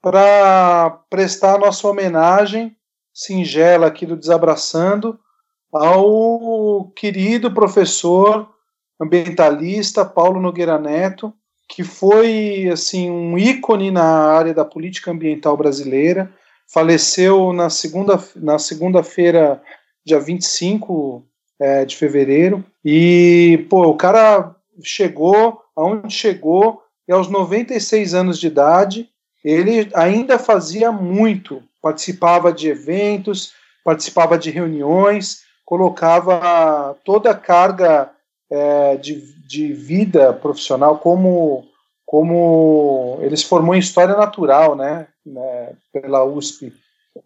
para prestar a nossa homenagem singela aqui do Desabraçando ao querido professor ambientalista Paulo Nogueira Neto, que foi assim um ícone na área da política ambiental brasileira, faleceu na segunda na segunda-feira, dia 25 é, de fevereiro, e pô, o cara chegou aonde chegou e aos 96 anos de idade, ele ainda fazia muito, participava de eventos, participava de reuniões, colocava toda a carga é, de, de vida profissional como como ele se formou em história natural, né, né pela USP,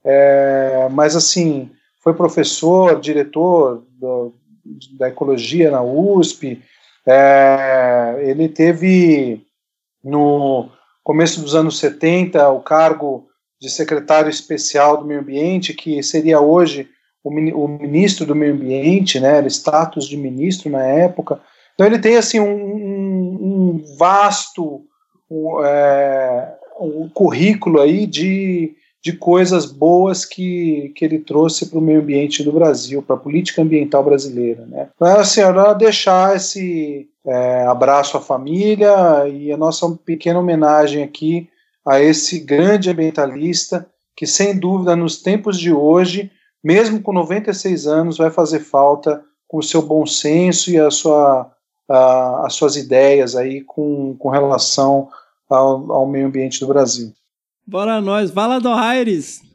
é, mas assim foi professor, diretor do, da ecologia na USP, é, ele teve no começo dos anos 70 o cargo de secretário especial do meio ambiente, que seria hoje o, o ministro do meio ambiente, né, era status de ministro na época. Então ele tem assim um, um vasto um, é, um currículo aí de, de coisas boas que, que ele trouxe para o meio ambiente do Brasil, para a política ambiental brasileira. Né? Então, é assim, era deixar esse é, abraço à família e a nossa pequena homenagem aqui a esse grande ambientalista que, sem dúvida, nos tempos de hoje, mesmo com 96 anos, vai fazer falta com o seu bom senso e a sua, a, as suas ideias aí com, com relação ao, ao meio ambiente do Brasil. Bora nós, Vala do Aires!